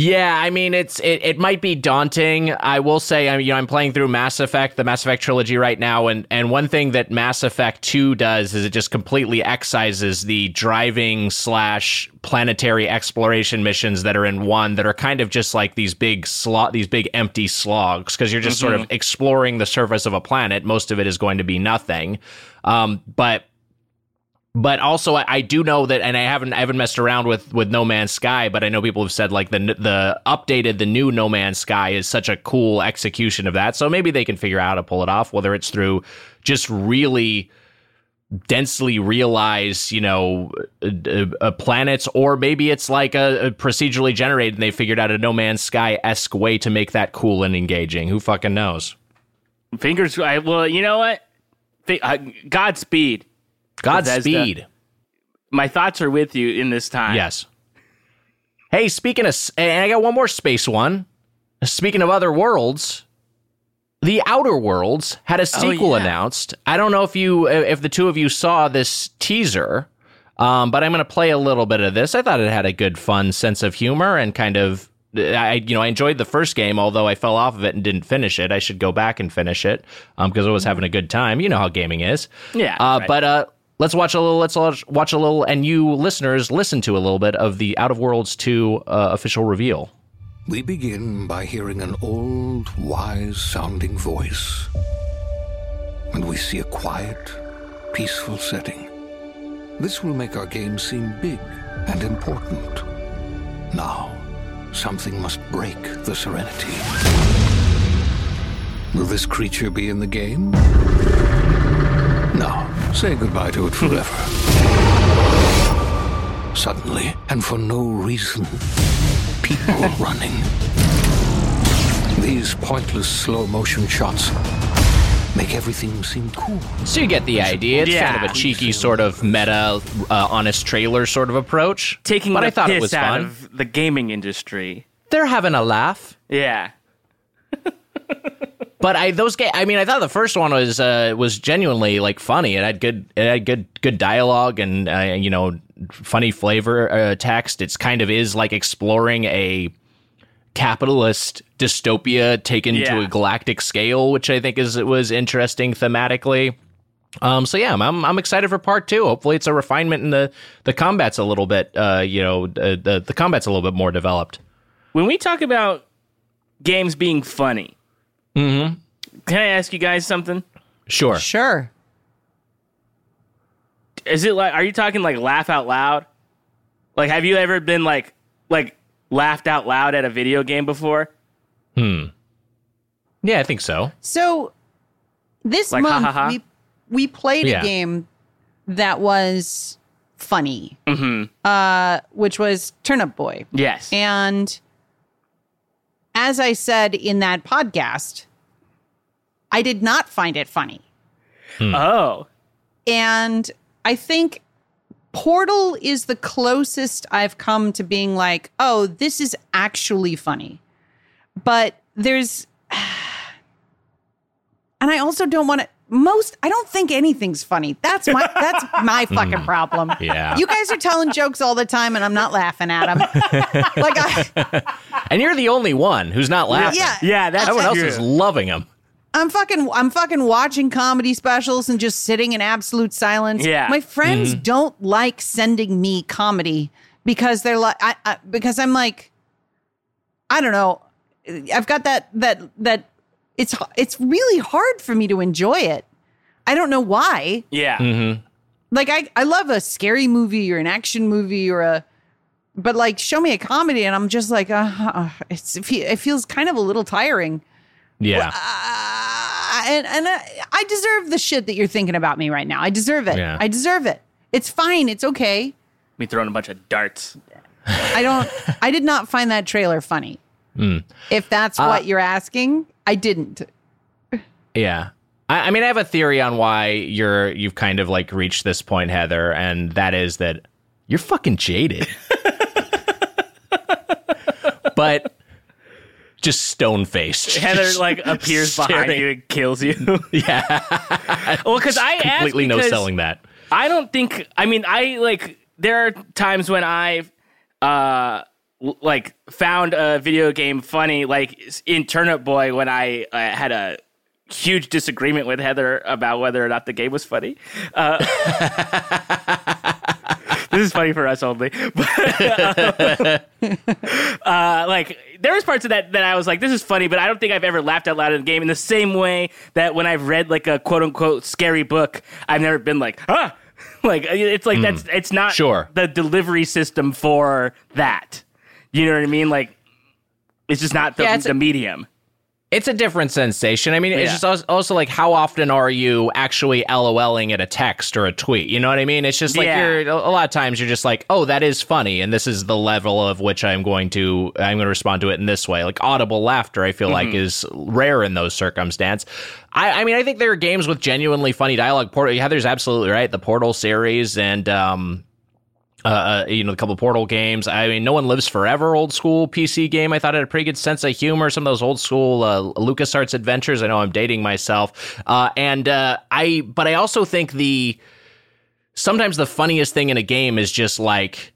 Yeah, I mean it's it, it might be daunting. I will say I mean, you know I'm playing through Mass Effect, the Mass Effect trilogy right now and and one thing that Mass Effect 2 does is it just completely excises the driving slash planetary exploration missions that are in one that are kind of just like these big slot these big empty slogs because you're just sort of exploring the surface of a planet. Most of it is going to be nothing. Um, but but also I, I do know that, and I haven't I haven't messed around with with No Man's Sky, but I know people have said like the the updated the new No Man's Sky is such a cool execution of that. So maybe they can figure out how to pull it off, whether it's through just really densely realized, you know, planets, or maybe it's like a, a procedurally generated, and they figured out a No Man's Sky esque way to make that cool and engaging. Who fucking knows? Fingers. I, well, you know what? Uh, Godspeed. Godspeed. My thoughts are with you in this time. Yes. Hey, speaking of, and I got one more space one. Speaking of other worlds, the Outer Worlds had a sequel yeah. announced. I don't know if you, if the two of you saw this teaser, um, but I'm going to play a little bit of this. I thought it had a good, fun sense of humor and kind of. I you know I enjoyed the first game, although I fell off of it and didn't finish it. I should go back and finish it because I was having a good time. You know how gaming is. Yeah, Uh, right. But uh, let's watch a little. Let's watch a little, and you listeners listen to a little bit of the Out of Worlds two uh, official reveal. We begin by hearing an old, wise sounding voice. And we see a quiet, peaceful setting. This will make our game seem big and important. Now, something must break the serenity. Will this creature be in the game? No. Say goodbye to it forever. Suddenly, and for no reason, people running. These pointless slow motion shots make everything seem cool. So you get the idea. It's kind of a cheeky sort of meta, uh, honest trailer sort of approach. Taking but the I thought piss it was out fun. of the gaming industry. They're having a laugh. Yeah. But I those ga- I mean, I thought the first one was uh, was genuinely like funny. It had good it had good good dialogue and uh, you know funny flavor uh, text. It's kind of is like exploring a capitalist dystopia taken to a galactic scale, which I think is it was interesting thematically. Um, so yeah, I'm, I'm I'm excited for part two. Hopefully, it's a refinement in the the combat's a little bit. Uh, you know, uh, the the combat's a little bit more developed. When we talk about games being funny, Mm-hmm. can I ask you guys something? Sure. Sure. Is it like are you talking like laugh out loud? Like have you ever been like like laughed out loud at a video game before? Hmm. Yeah, I think so. So this Like, month ha, ha? we we played Yeah. a game that was funny, uh, which was Turnip Boy. Yes. And as I said in that podcast, I did not find it funny. Hmm. oh. And I think Portal is the closest I've come to being like, oh, this is actually funny. But there's, and I also don't want to. Most, I don't think anything's funny. That's my that's my fucking problem. Yeah. you guys are telling jokes all the time, and I'm not laughing at them. like I, And you're the only one who's not laughing. yeah, Yeah, that's Everyone else true. is loving them. I'm fucking I'm fucking watching comedy specials and just sitting in absolute silence. Yeah. My friends Mm-hmm. don't like sending me comedy because they're like I, I because I'm like I don't know. I've got that that that it's it's really hard for me to enjoy it. I don't know why. Yeah. Mm-hmm. Like I I love a scary movie or an action movie or a but like show me a comedy and I'm just like uh, uh it's it feels kind of a little tiring. Yeah. Uh, and and uh, I deserve the shit that you're thinking about me right now. I deserve it. Yeah. I deserve it. It's fine. It's okay. Me throwing a bunch of darts. I don't. I did not find that trailer funny. Hmm. If that's Uh, what you're asking, I didn't. Yeah. I, I mean, I have a theory on why you're you've kind of like reached this point, Heather, and that is that you're fucking jaded. but just stone faced. Heather like appears behind you and kills you. Yeah. well, because I asked Completely no because selling that. I don't think. I mean, I like. There are times when I've uh w- like found a video game funny, like in Turnip Boy when I uh, had a huge disagreement with Heather about whether or not the game was funny. Uh, this is funny for us only. But, uh, like there was parts of that that I was like, this is funny, but I don't think I've ever laughed out loud in the game in the same way that when I've read like a quote unquote scary book, I've never been like, ah. Like it's like that's it's not Sure. the delivery system for that. You know what I mean? Like it's just not the, Yeah, it's- the medium. It's a different sensation. I mean, it's Yeah. just als- also like how often are you actually LOLing at a text or a tweet? You know what I mean? It's just like Yeah. you're a lot of times you're just like, oh, that is funny, and this is the level of which I'm going to I'm going to respond to it in this way. Like audible laughter, I feel Mm-hmm. like is rare in those circumstances. I, I mean, I think there are games with genuinely funny dialogue. Portal, Heather's absolutely right. The Portal series and um, uh, you know, a couple Portal games. I mean, No One Lives Forever, old school PC game. I thought it had a pretty good sense of humor. Some of those old school uh, LucasArts adventures. I know I'm dating myself, uh, and uh, I, but I also think the sometimes the funniest thing in a game is just like.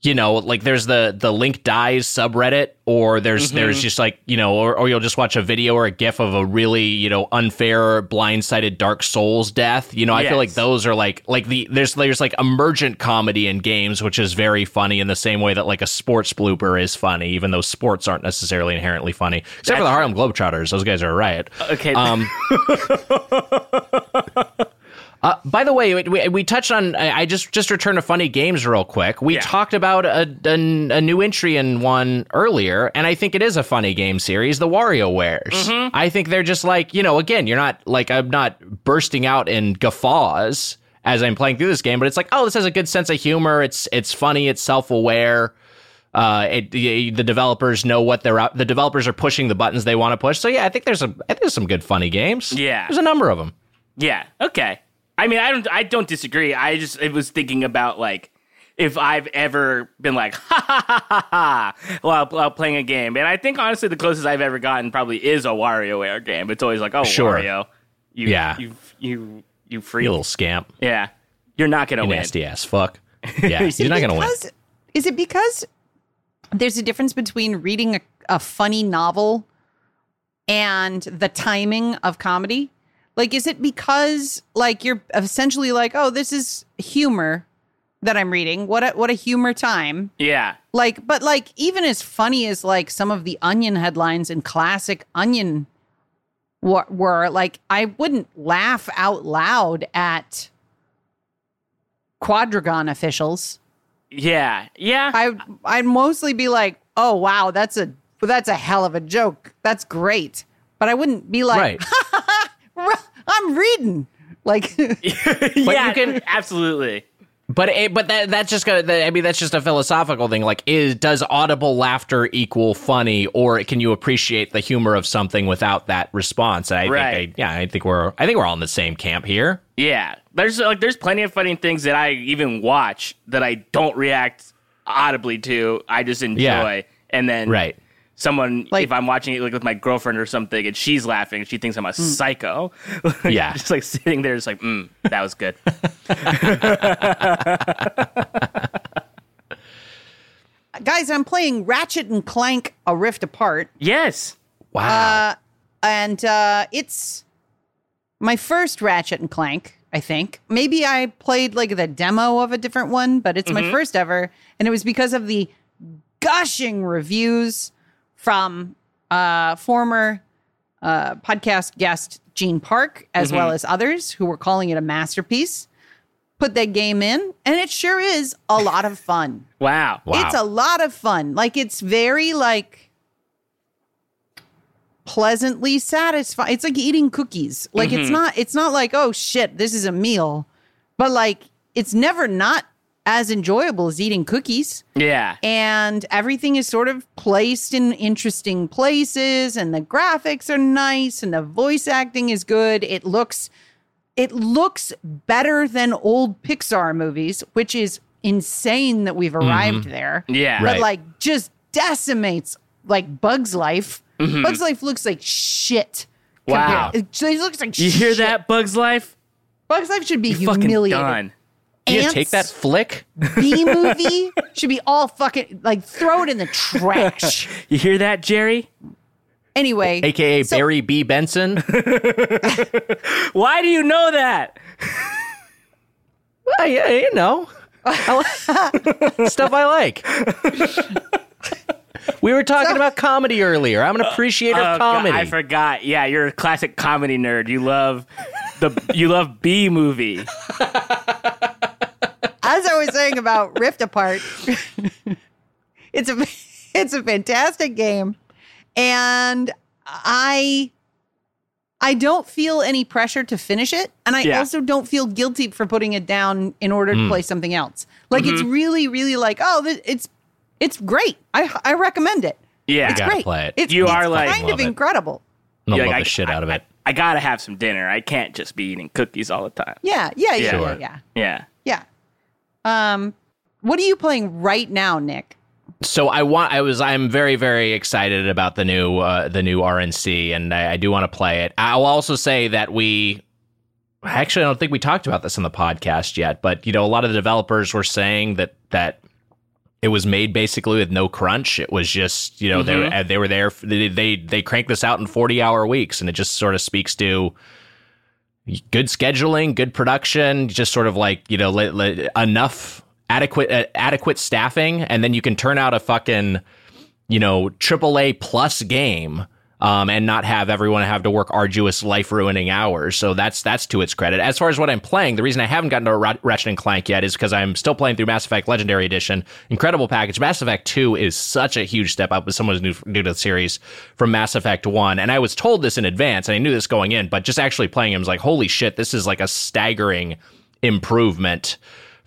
You know, like there's the the Link dies subreddit, or there's there's just like you know, or, or you'll just watch a video or a GIF of a really you know unfair blindsided Dark Souls death. You know, I feel like those are like like the there's there's like emergent comedy in games which is very funny in the same way that like a sports blooper is funny even though sports aren't necessarily inherently funny. Except for the Harlem Globetrotters. Those guys are a riot. Okay. um uh, by the way, we, we touched on. I just just returned to funny games real quick. We Yeah. talked about a, a, a new entry in one earlier, and I think it is a funny game series, the WarioWares. I think they're just like you know, again, you're not like I'm not bursting out in guffaws as I'm playing through this game, but it's like, oh, this has a good sense of humor. It's it's funny. It's self aware. Uh, it, the the developers know what they're out. The developers are pushing the buttons they want to push. So yeah, I think there's a I think there's some good funny games. Yeah. there's a number of them. Yeah. Okay. I mean, I don't. I don't disagree. I just I was thinking about like if I've ever been like ha ha ha ha ha while, while playing a game, and I think honestly the closest I've ever gotten probably is a WarioWare game. It's always like, oh, Sure. Wario, you, Yeah. you, you, you freak. You little scamp. yeah, you're not gonna You win. nasty ass fuck. Yeah, you're not gonna win. Is it because there's a difference between reading a, a funny novel and the timing of comedy? Like, is it because like you're essentially like, oh, this is humor that I'm reading? What a what a humor time. Yeah. Like, but like even as funny as like some of the Onion headlines and classic Onion were, were like, I wouldn't laugh out loud at Quadragon officials. Yeah. Yeah. I I'd mostly be like, "Oh wow, that's a that's a hell of a joke. That's great." But I wouldn't be like, right. "I'm reading." Like, yeah. you can- absolutely. But it, but that that's just gonna. that- I mean, that's just a philosophical thing. Like, is does audible laughter equal funny, or can you appreciate the humor of something without that response? And I Right. think, I, yeah, I think we're I think we're all in the same camp here. Yeah, there's like there's plenty of funny things that I even watch that I don't react audibly to. I just enjoy, Yeah. and then Right. Someone Like- if I'm watching it like with my girlfriend or something, and she's laughing, she thinks I'm a psycho. Yeah. just like sitting there, just like, mm, that was good. guys, I'm playing Ratchet and Clank: A Rift Apart. yes, Wow. and uh, it's my first Ratchet and Clank. I think maybe I played like the demo of a different one, but it's my first ever, and it was because of the gushing reviews from uh, former uh, podcast guest Gene Park, as well as others who were calling it a masterpiece. Put that game in, and it sure is a lot of fun. wow, wow. It's a lot of fun. Like it's very like pleasantly satisfying. It's like eating cookies. Like it's not it's not like, oh shit, this is a meal. But like it's never not as enjoyable as eating cookies. yeah, And everything is sort of placed in interesting places and the graphics are nice and the voice acting is good. It looks it looks better than old Pixar movies, which is insane that we've arrived there yeah, but Right. like just decimates like Bugs Life. Bugs Life looks like shit. Mm-hmm. Wow. compared- It, it looks like You hear that, Bugs Life? Bugs Life should be You fucking humiliated. Done. you Ants, take that flick. B movie should be all fucking like throw it in the trash. You hear that, Jerry? Anyway, AKA So- Barry B. Benson. Why do you know that? Well, yeah, you know, I like- stuff I like. we were talking about comedy earlier. I'm an appreciator Oh, of God, comedy. I forgot. Yeah, you're a classic comedy nerd. You love the you love B movie. As I was saying about Rift Apart, it's a it's a fantastic game, and I I don't feel any pressure to finish it, and I Yeah. also don't feel guilty for putting it down in order to play something else. Like it's Mm-hmm. really, really like, oh, th- it's it's great. I I recommend it. Yeah. It's gotta great. play it. It's, You it's are, like- kind of it. incredible. I'll Yeah, love like, the shit out of it. I gotta have some dinner. I can't just be eating cookies all the time. Yeah, yeah, yeah, Sure. yeah, yeah, Yeah. Um, what are you playing right now, Nick? so I want I was I'm very very excited about the new uh, the new RNC and I, I do want to play it. I'll also say that we actually I don't think we talked about this in the podcast yet, but you know a lot of the developers were saying that that it was made basically with no crunch. It was just you know they were they were there they they they cranked this out in 40 hour weeks and it just sort of speaks to good scheduling, good production, just sort of like you know enough adequate uh, adequate staffing, and then you can turn out a fucking you know AAA plus game. Um, and not have everyone have to work arduous, life ruining hours. So that's that's to its credit. As far as what I'm playing, the reason I haven't gotten to Ra- Ratchet and Clank yet is because I'm still playing through Mass Effect Legendary Edition. Incredible package. Mass Effect 2 is such a huge step up as someone who's new, new to the series from Mass Effect 1. And I was told this in advance, and I knew this going in, but just actually playing him was like, holy shit, this is like a staggering improvement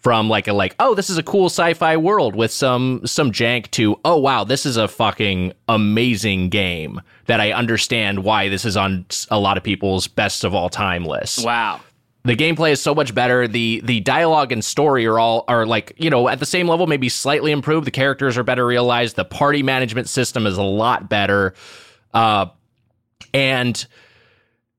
from like a like oh this is a cool sci-fi world with some some jank to oh wow this is a fucking amazing game that I understand why this is on a lot of people's best of all time lists Wow. the gameplay is so much better. The the dialogue and story are all are like you know at the same level maybe slightly improved. The characters are better realized. The party management system is a lot better. Uh and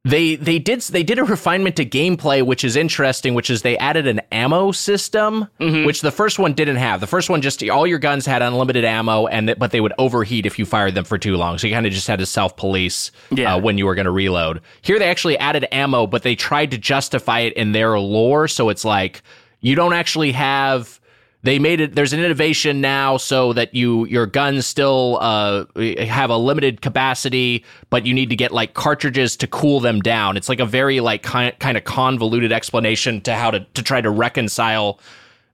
they they did they did a refinement to gameplay which is interesting which is they added an ammo system which the first one didn't have. The first one just all your guns had unlimited ammo and th- but they would overheat if you fired them for too long. So you kind of just had to self police Yeah. uh, when you were going to reload. Here they actually added ammo but they tried to justify it in their lore. So it's like you don't actually have they made it there's an innovation now so that you your guns still uh, have a limited capacity but you need to get like cartridges to cool them down. It's like a very like kind, kind of convoluted explanation to how to to try to reconcile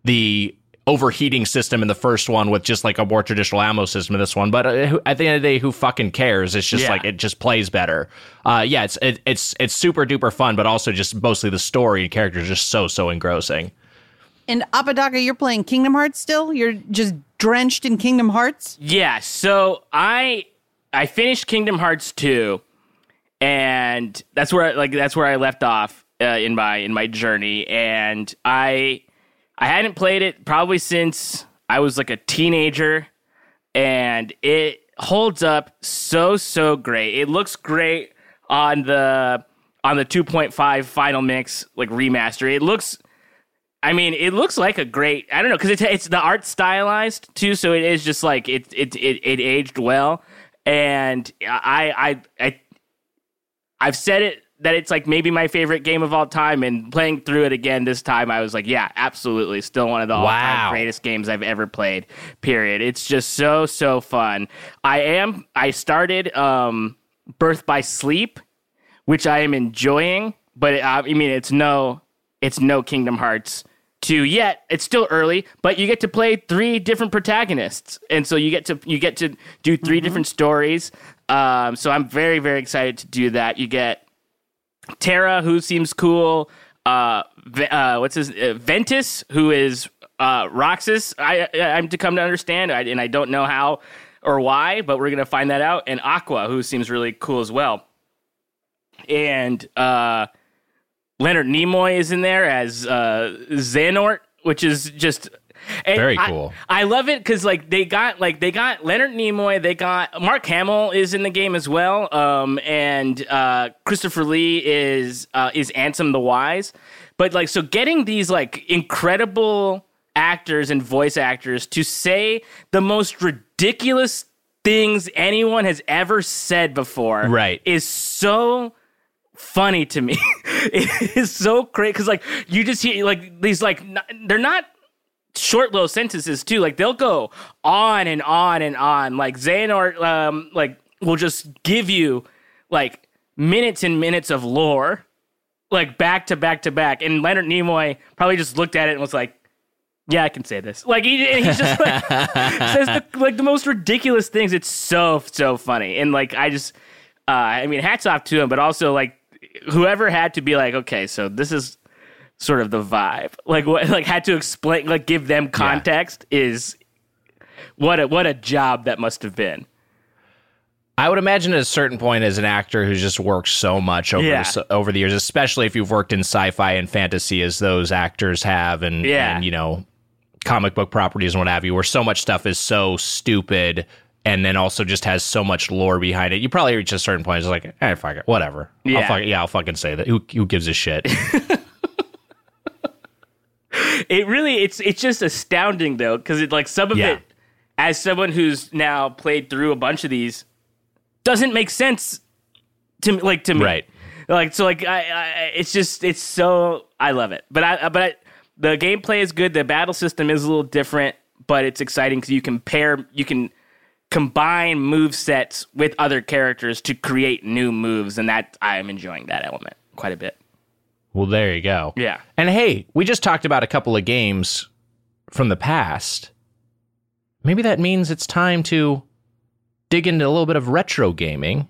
the overheating system in the first one with just like a more traditional ammo system in this one. But uh, at the end of the day who fucking cares? It's just Yeah. like it just plays better. Uh yeah it's it, it's it's super duper fun but also just mostly the story and characters just so so engrossing And Apodaca, you're playing Kingdom Hearts still? You're just drenched in Kingdom Hearts? Yeah, so I I finished Kingdom Hearts 2 and that's where like that's where I left off uh, in my in my journey and I I hadn't played it probably since I was like a teenager and it holds up so so great. It looks great on the on the 2.5 final mix like remaster. It looks I mean, it looks like a great. I don't know because it's it's the art stylized too, so it is just like it it it, it aged well, and I I I I've said it that it's like maybe my favorite game of all time, and playing through it again this time, I was like, yeah, absolutely, still one of the Wow. greatest games I've ever played. Period. It's just so so fun. I am. I started um Birth by Sleep, which I am enjoying, but uh, I mean, it's no, it's no Kingdom Hearts 2 yet. It's still early, but you get to play three different protagonists, and so you get to you get to do 3 different stories. Um, so I'm very very excited to do that. You get Terra who seems cool. Uh, uh what's his uh, Ventus, who is uh Roxas. I I'm to come to understand, I, and I don't know how or why, but we're gonna find that out. And Aqua, who seems really cool as well. And uh, Leonard Nimoy is in there as uh, Xehanort, which is just Very I- cool. I, love it because like they got like they got Leonard Nimoy, they got Mark Hamill is in the game as well, um, and uh, Christopher Lee is uh, is Ansem the Wise. But like so, getting these like incredible actors and voice actors to say the most ridiculous things anyone has ever said before, Right. is so funny to me. it is so great because like you just hear like these like they're not short little sentences too. Like they'll go on and on and on. Like Xehanort um like will just give you like minutes and minutes of lore, like back to back to back. And Leonard Nimoy probably just looked at it and was like, "Yeah, I can say this." Like he, he's just like says the, like the most ridiculous things. It's so so funny, and like I just. Uh, I mean, hats off to him, but also like whoever had to be like, okay, so this is sort of the vibe. Like what? Like had to explain, like give them context is what a what a job that must have been. I would imagine at a certain point, as an actor who's just worked so much over Yeah. the, over the years, especially if you've worked in sci-fi and fantasy, as those actors have, and Yeah. and you know, comic book properties and what have you, where so much stuff is so stupid, and then also just has so much lore behind it. You probably reach a certain point, it's like, eh, fuck it, whatever. I'll Yeah. fuck, yeah, I'll fucking say that. Who who gives a shit? It really it's it's just astounding though because it like some of Yeah. it as someone who's now played through a bunch of these doesn't make sense to me like to me Right. like so like I, I it's just it's so I love it but I but I, the gameplay is good the battle system is a little different but it's exciting because you can pair you can combine move sets with other characters to create new moves and that I'm enjoying that element quite a bit well, there you go. yeah And hey, we just talked about a couple of games from the past. Maybe that means it's time to dig into a little bit of retro gaming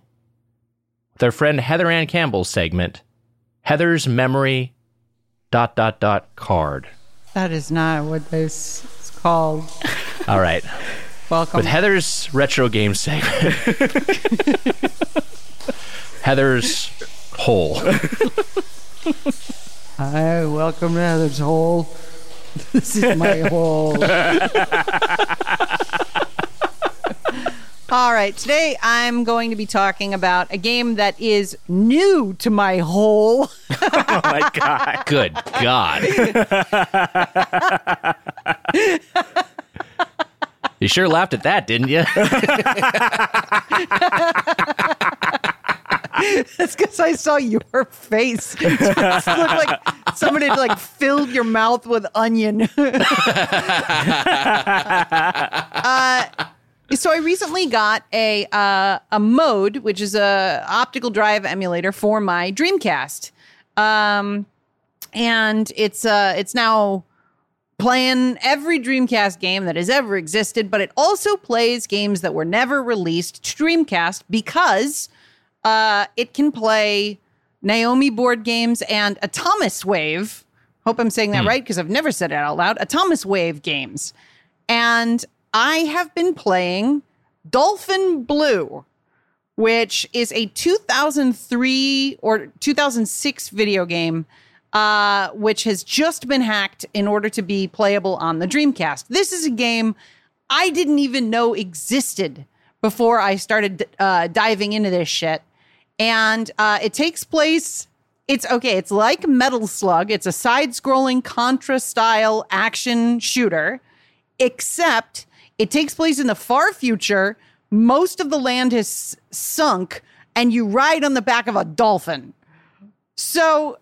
with our friend Heather Ann Campbell's segment, Heather's Memory dot dot dot card. That is not what this is called. All right. Welcome. With Heather's retro game segment. Heather's hole. Hi, welcome to Heather's hole. This is my hole. All right, today I'm going to be talking about a game that is new to my hole. oh my god Good God. You sure laughed at that, didn't you? That's because I saw your face. It looked like somebody had like filled your mouth with onion. uh, so I recently got a uh, a mode, which is a optical drive emulator for my Dreamcast, um, and it's uh, it's now playing every Dreamcast game that has ever existed, but it also plays games that were never released to Dreamcast because uh, it can play Naomi board games and Atomiswave. Hope I'm saying that right because I've never said it out loud. Atomiswave games. And I have been playing Dolphin Blue, which is a 2003 or 2006 video game, uh, which has just been hacked in order to be playable on the Dreamcast. This is a game I didn't even know existed before I started uh, diving into this shit. And uh, it takes place. It's okay. It's like Metal Slug. It's a side-scrolling Contra style action shooter, except it takes place in the far future. Most of the land has sunk, and you ride on the back of a dolphin. So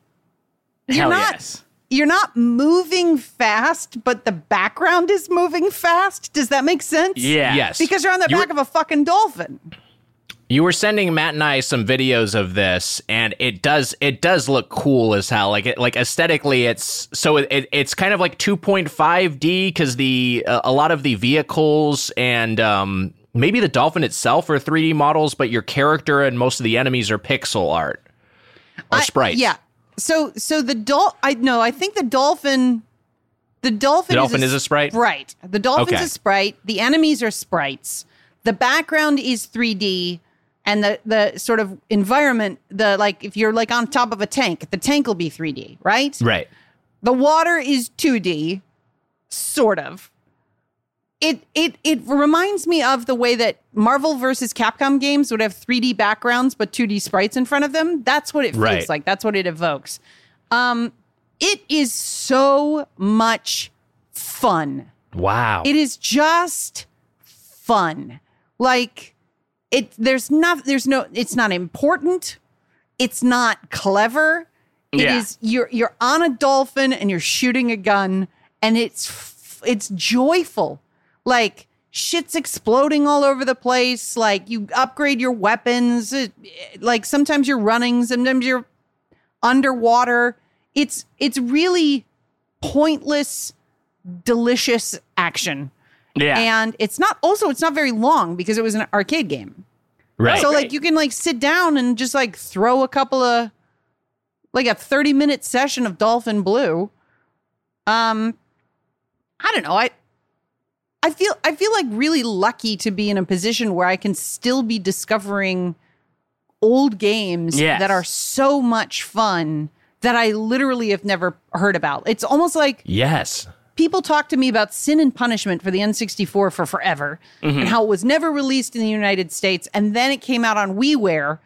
you're Hell not yes. you're not moving fast, but the background is moving fast. Does that make sense? yeah Yes. Because you're on the You back were- of a fucking dolphin. You were sending Matt and I some videos of this, and it does it does look cool as hell. Like it, like aesthetically, it's so it, it it's kind of like 2.5D because the uh, a lot of the vehicles and um, maybe the dolphin itself are 3D models, but your character and most of the enemies are pixel art or I- sprites. yeah. So so the dol I no, I think the dolphin the dolphin, The dolphin is a sprite? Sprite. The dolphin's Okay. a sprite. The enemies are sprites. The background is 3D and the the sort of environment, the like if you're like on top of a tank, the tank will be 3D, right? right. The water is 2D, sort of. It it it reminds me of the way that Marvel versus Capcom games would have 3D backgrounds but 2D sprites in front of them. That's what it feels Right. like. That's what it evokes. Um it is so much fun. Wow. It is just fun. Like it there's not there's no it's not important. It's not clever. It is Yeah. you're you're on a dolphin and you're shooting a gun and it's it's joyful. Like shit's exploding all over the place. Like you upgrade your weapons. It- like sometimes you're running, sometimes you're underwater. It's it's really pointless, delicious action. yeah And it's not also it's not very long because it was an arcade game. Right. So like you can like sit down and just like throw a couple of like a 30 minute session of Dolphin Blue. Um I don't know. I I feel I feel like really lucky to be in a position where I can still be discovering old games Yes. that are so much fun that I literally have never heard about. It's almost like yes. people talk to me about Sin and Punishment for the N64 for forever and how it was never released in the United States and then it came out on WiiWare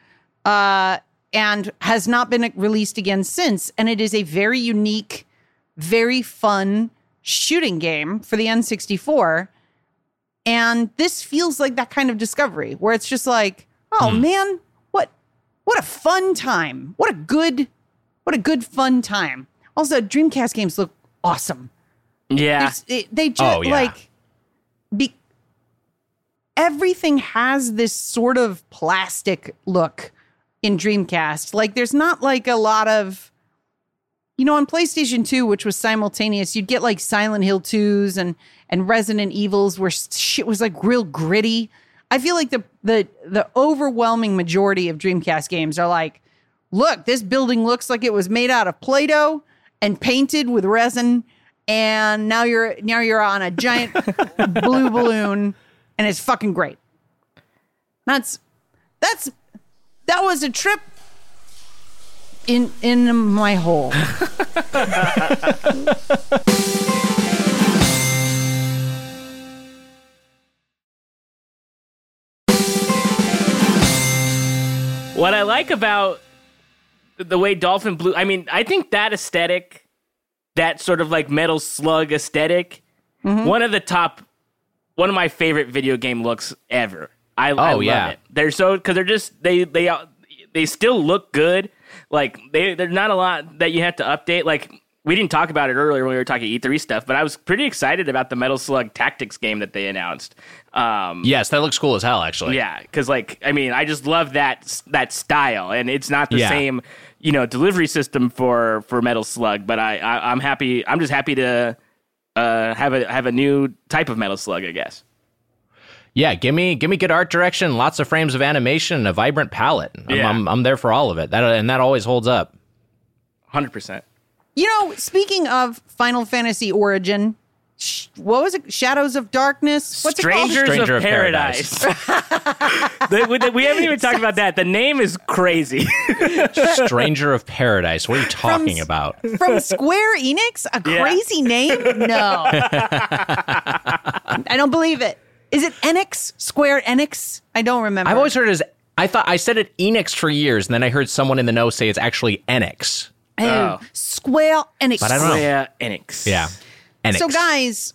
uh, and has not been released again since. And it is a very unique, very fun shooting game for the N64. And this feels like that kind of discovery where it's just like, oh hmm. man, what what a fun time. What a good what a good fun time. Also, Dreamcast games look awesome. Yeah. It- they just Oh, yeah. like be everything has this sort of plastic look in Dreamcast. Like there's not like a lot of you know on PlayStation 2 which was simultaneous you'd get like Silent Hill 2s and and Resident Evils where shit was like real gritty. I feel like the the the overwhelming majority of Dreamcast games are like look, this building looks like it was made out of Play-Doh and painted with resin and now you're now you're on a giant blue balloon and it's fucking great. That's that's that was a trip in in my hole. What I like about the way Dolphin Blue, I mean, I think that aesthetic, that sort of like metal slug aesthetic, Mm-hmm. one of the top, one of my favorite video game looks ever. I, I love yeah. it. They're so because they're just they they they still look good. Like they there's not a lot that you have to update. Like we didn't talk about it earlier when we were talking E3 stuff, but I was pretty excited about the Metal Slug Tactics game that they announced. Um, Yes, that looks cool as hell. Actually. yeah, because like I mean, I just love that that style, and it's not the Yeah. same, you know, delivery system for for Metal Slug. But I, I I'm happy. I'm just happy to uh, have a have a new type of Metal Slug, I guess. Yeah, give me give me good art direction, lots of frames of animation, and a vibrant palette. I'm, Yeah. I'm, I'm there for all of it. That and that always holds up. Hundred percent. You know, speaking of Final Fantasy Origin, sh- what was it? Shadows of Darkness. What's Strangers it Stranger of of Paradise. The- we, we haven't even talked about that. The name is crazy. Stranger of Paradise. What are you talking s- about? From Square Enix? A Yeah. crazy name? No, I don't believe it. Is it Enix? Square Enix? I don't remember. I've always heard it as I thought I said it Enix for years, and then I heard someone in the know say it's actually Enix. Oh, Oh. Square Enix. But I don't know. Yeah, Enix. Yeah, Enix. So, guys,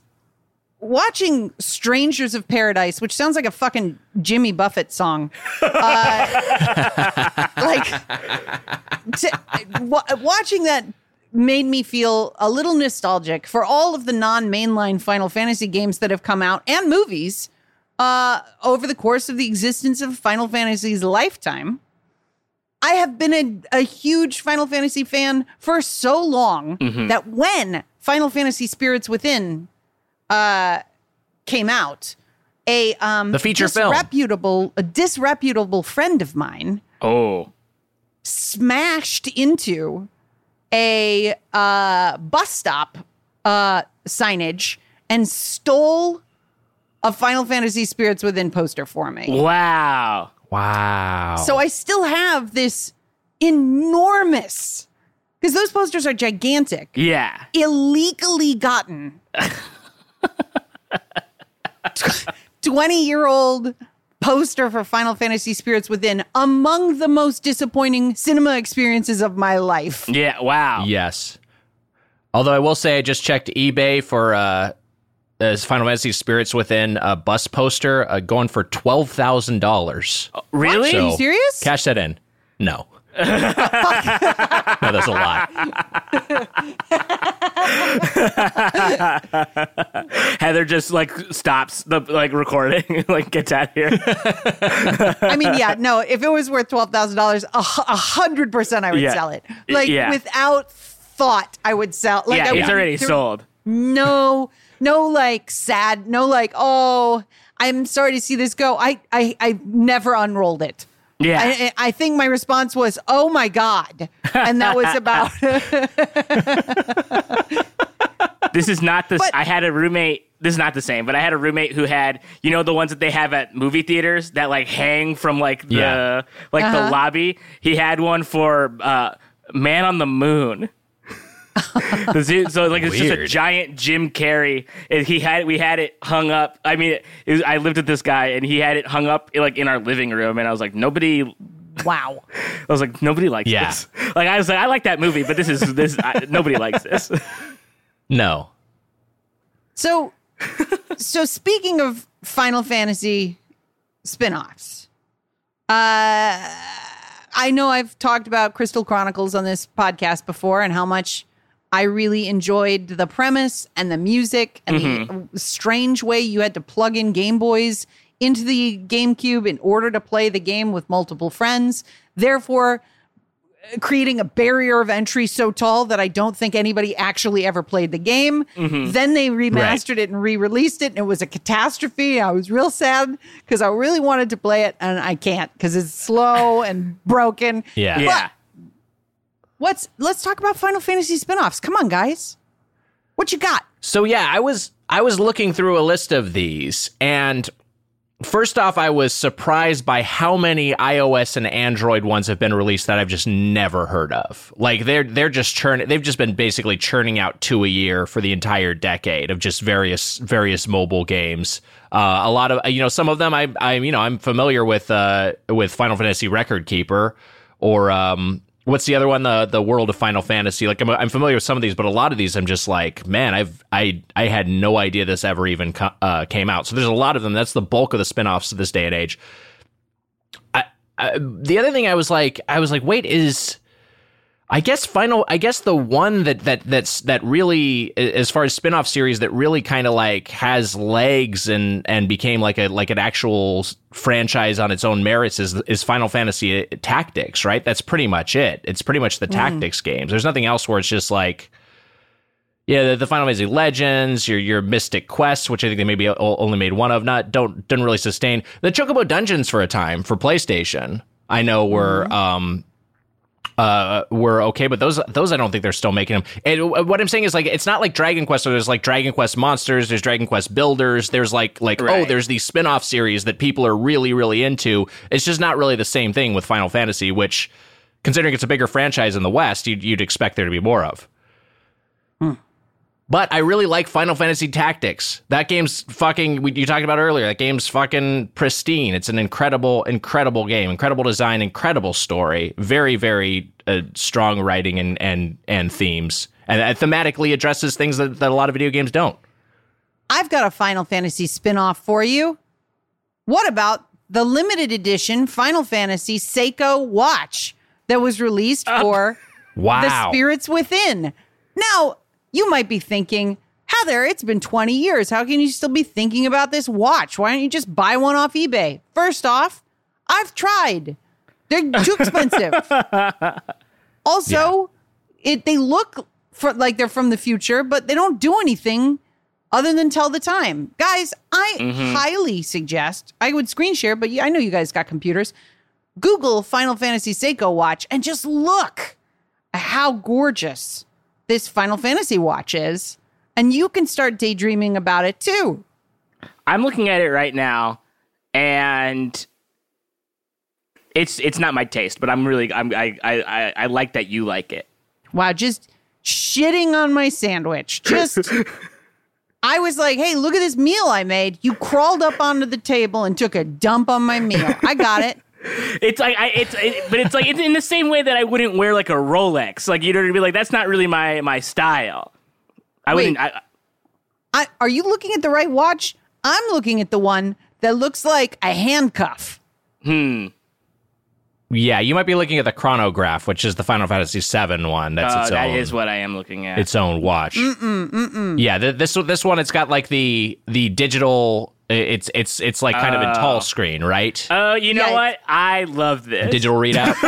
watching Strangers of Paradise, which sounds like a fucking Jimmy Buffett song, uh, like to, wa- watching that made me feel a little nostalgic for all of the non-mainline Final Fantasy games that have come out and movies uh, over the course of the existence of Final Fantasy's lifetime. I have been a, a huge Final Fantasy fan for so long that when Final Fantasy Spirits Within uh, came out, a um, The feature film. disreputable, a disreputable friend of mine Oh. smashed into a uh, bus stop uh, signage and stole a Final Fantasy Spirits Within poster for me. Wow. wow. So I still have this enormous, because those posters are gigantic, Yeah. illegally gotten 20 year old poster for Final Fantasy Spirits Within among the most disappointing cinema experiences of my life. Yeah. Wow. yes. Although I will say I just checked eBay for uh, uh Final Fantasy Spirits Within a bus poster uh, going for twelve thousand dollars. Really? Are you serious? Cash that in. No. No, that's a lie. Heather just like stops the like recording, like gets out of here. I mean, yeah, no, if it was worth $12,000, a hundred percent I would Yeah. sell it. Like Yeah. without thought, I would sell. Like yeah, I it's already there- sold. No, no like sad, no like oh I'm sorry to see this go. I I I never unrolled it. Yeah. I, I think my response was, "Oh my god," and that was about. This is not the. But- I had a roommate. This is not the same, but I had a roommate who had, you know, the ones that they have at movie theaters that like hang from like the Yeah. like Uh-huh. the lobby. He had one for uh, Man on the Moon. The zoo- so like it's just a giant Jim Carrey. And he had we had it hung up. I mean, it, it was, I lived with this guy, and he had it hung up like in our living room, and I was like, nobody wow. I was like, nobody likes Yeah. this. Like I was like, I like that movie, but this is this. I, nobody likes this. No. So, so speaking of Final Fantasy spin-offs, uh, I know I've talked about Crystal Chronicles on this podcast before and how much I really enjoyed the premise and the music and the mm-hmm. strange way you had to plug in Game Boys into the GameCube in order to play the game with multiple friends. Therefore, uh, creating a barrier of entry so tall that I don't think anybody actually ever played the game. Mm-hmm. Then they remastered it and re-released it, and it was a catastrophe. I was real sad because I really wanted to play it, and I can't because it's slow and broken. Yeah. yeah. What's let's talk about Final Fantasy spin-offs. Come on, guys. What you got? So yeah, I was I was looking through a list of these and first off I was surprised by how many iOS and Android ones have been released that I've just never heard of. Like they're they're just churning they've just been basically churning out two a year for the entire decade of just various various mobile games. Uh, a lot of you know some of them I I you know I'm familiar with uh with Final Fantasy Record Keeper or um what's the other one? The the world of final fantasy. Like I'm, I'm familiar with some of these but a lot of these i'm just like man i've i i had no idea this ever even co- uh, came out. So there's a lot of them. That's the bulk of the spin-offs to this day and age. I, I, the other thing i was like i was like wait is I guess final. I guess the one that that that's that really, as far as spin-off series, that really kind of like has legs and and became like a like an actual franchise on its own merits is is Final Fantasy uh, Tactics, right? That's pretty much it. It's pretty much the tactics games. There's nothing else where it's just like. Yeah, the, the Final Fantasy Legends, your your Mystic Quest, which I think they maybe only made one of, not don't didn't really sustain the Chocobo Dungeons for a time for PlayStation. I know were um uh were okay, but those those I don't think they're still making them. And what I'm saying is like it's not like Dragon Quest. So there's like Dragon Quest Monsters, there's Dragon Quest Builders, there's like like oh there's these spin-off series that people are really really into. It's just not really the same thing with Final Fantasy, which considering it's a bigger franchise in the West, you'd, you'd expect there to be more of. But I really like Final Fantasy Tactics. That game's fucking. we- You talked about earlier. That game's fucking pristine. It's an incredible, incredible game. Incredible design. Incredible story. Very, very uh, strong writing and and and themes. And it thematically addresses things that, that a lot of video games don't. I've got a Final Fantasy spin-off for you. What about the limited edition Final Fantasy Seiko watch that was released for Wow. The Spirits Within? Now, you might be thinking, Heather, it's been 20 years. How can you still be thinking about this watch? Why don't you just buy one off eBay? First off, I've tried. They're too expensive. also, it they look for like they're from the future, but they don't do anything other than tell the time. Guys, I mm-hmm. highly suggest I would screen share, but I know you guys got computers. Google Final Fantasy Seiko watch and just look at how gorgeous this Final Fantasy watch is. And you can start daydreaming about it too. I'm looking at it right now, and it's it's not my taste, but I'm really I'm I I I, I like that you like it. Wow, just shitting on my sandwich. Just I was like, hey, look at this meal I made. You crawled up onto the table and took a dump on my meal. I got it. It's like I it's it, but it's like it's in the same way that I wouldn't wear like a Rolex. Like you know, to be like that's not really my my style. I Wait. wouldn't. I, I, are you looking at the right watch? I'm looking at the one that looks like a handcuff. hmm. Yeah, you might be looking at the chronograph, which is the Final Fantasy VII one. That's Uh, its that own. is what I am looking at. its own watch. Mm-mm, mm-mm. Yeah, th- this this one it's got like the the digital. It's it's it's like kind of in tall screen, right? Oh, you know Yeah, what? I love this. digital readout.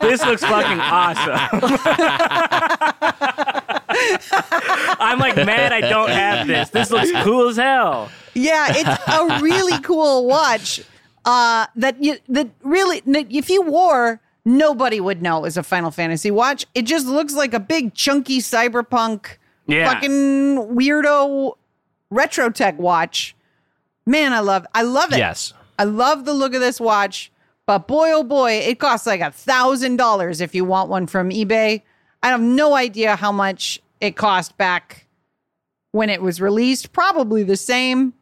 this looks fucking awesome. I'm like mad I don't have this. This looks cool as hell. Yeah, it's a really cool watch. Uh, that you that really that if you wore, nobody would know it was a Final Fantasy watch. It just looks like a big chunky cyberpunk Yeah. fucking weirdo retro tech watch. Man, I love I love it. Yes. I love the look of this watch, but boy oh boy, it costs like a thousand dollars if you want one from eBay. I have no idea how much it cost back when it was released. Probably the same.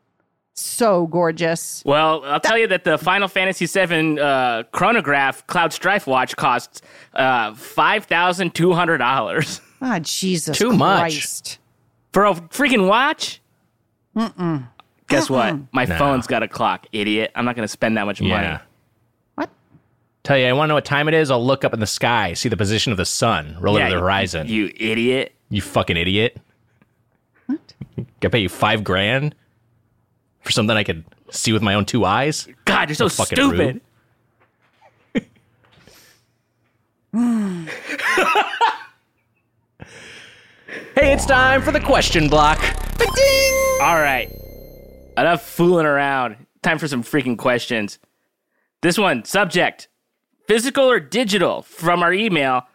So gorgeous. Well, I'll tell you that the Final Fantasy VII uh, chronograph Cloud Strife watch costs uh, five thousand two hundred dollars Ah, Jesus Too much. For a freaking watch. Mm-mm. Guess what? My No. phone's got a clock, idiot. I'm not going to spend that much Yeah. money. What? Tell you, I want to know what time it is. I'll look up in the sky, see the position of the sun relative to the you- horizon. You, You idiot. You fucking idiot. What? I pay you five grand for something I could see with my own two eyes. God, you're so fucking stupid. rude. Hey, it's time for the question block. All right. Enough fooling around. Time for some freaking questions. This one, subject physical or digital, from our email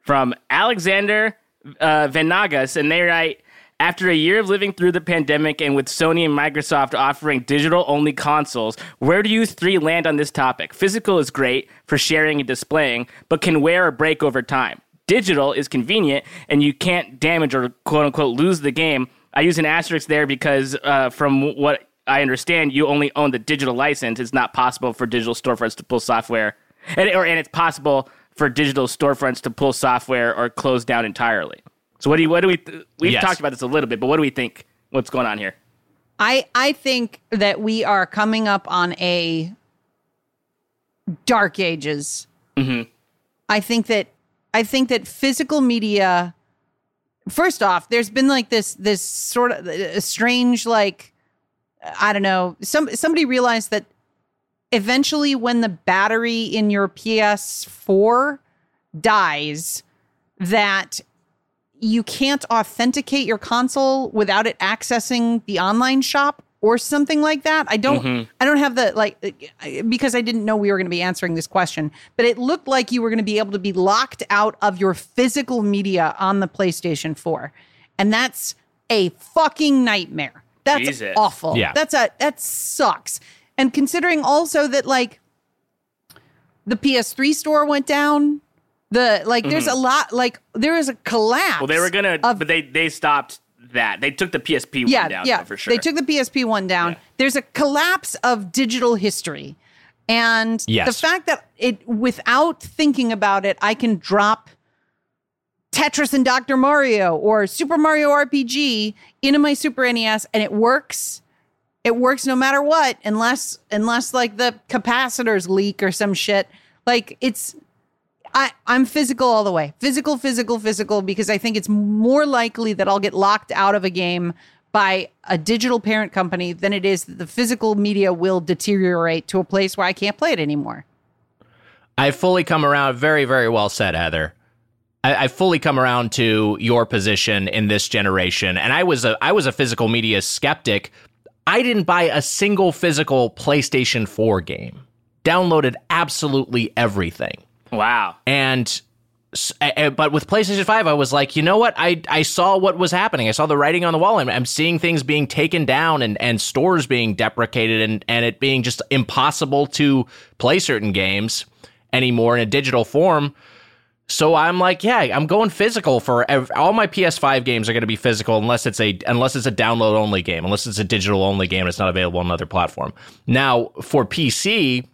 from Alexander uh, Venagas. And they write After a year of living through the pandemic and with Sony and Microsoft offering digital only consoles, where do you three land on this topic? Physical is great for sharing and displaying, but can wear or break over time. Digital is convenient and you can't damage or quote unquote lose the game. I use an asterisk there because, uh, from what I understand, you only own the digital license. It's not possible for digital storefronts to pull software, and, or, and it's possible for digital storefronts to pull software or close down entirely. So, what do you, what do we, we've Yes. talked about this a little bit, but what do we think? What's going on here? I I think that we are coming up on a dark ages. I think that I think that physical media. First off, there's been like this this sort of a strange like I don't know. Some somebody realized that eventually when the battery in your PS4 dies, that you can't authenticate your console without it accessing the online shop or something like that. I don't I don't have the like because I didn't know we were going to be answering this question, but it looked like you were going to be able to be locked out of your physical media on the PlayStation 4. And that's a fucking nightmare. That's Jesus. awful. Yeah. That's a that sucks. And considering also that like the PS3 store went down, the like there's a lot like there is a collapse. Mm-hmm. Well, they were gonna, of but they they stopped that. They took the PSP yeah, one down yeah, though, for sure. They took the PSP one down. Yeah. There's a collapse of digital history. And Yes. the fact that it without thinking about it, I can drop Tetris and Dr. Mario or Super Mario RPG into my Super NES and it works. It works no matter what, unless unless like the capacitors leak or some shit. Like it's I, I'm physical all the way. Physical, physical, physical, because I think it's more likely that I'll get locked out of a game by a digital parent company than it is that the physical media will deteriorate to a place where I can't play it anymore. I fully come around. Very, very well said, Heather. I, I fully come around to your position in this generation, and I was a I was a physical media skeptic. I didn't buy a single physical PlayStation 4 game. Downloaded absolutely everything. Wow. And but with PlayStation 5 I was like, you know what? I I saw what was happening. I saw the writing on the wall and I'm seeing things being taken down and and stores being deprecated and and it being just impossible to play certain games anymore in a digital form. So I'm like, yeah, I'm going physical for all my PS5 games are going to be physical unless it's a unless it's a download only game, unless it's a digital only game it's not available on another platform. Now, for PC,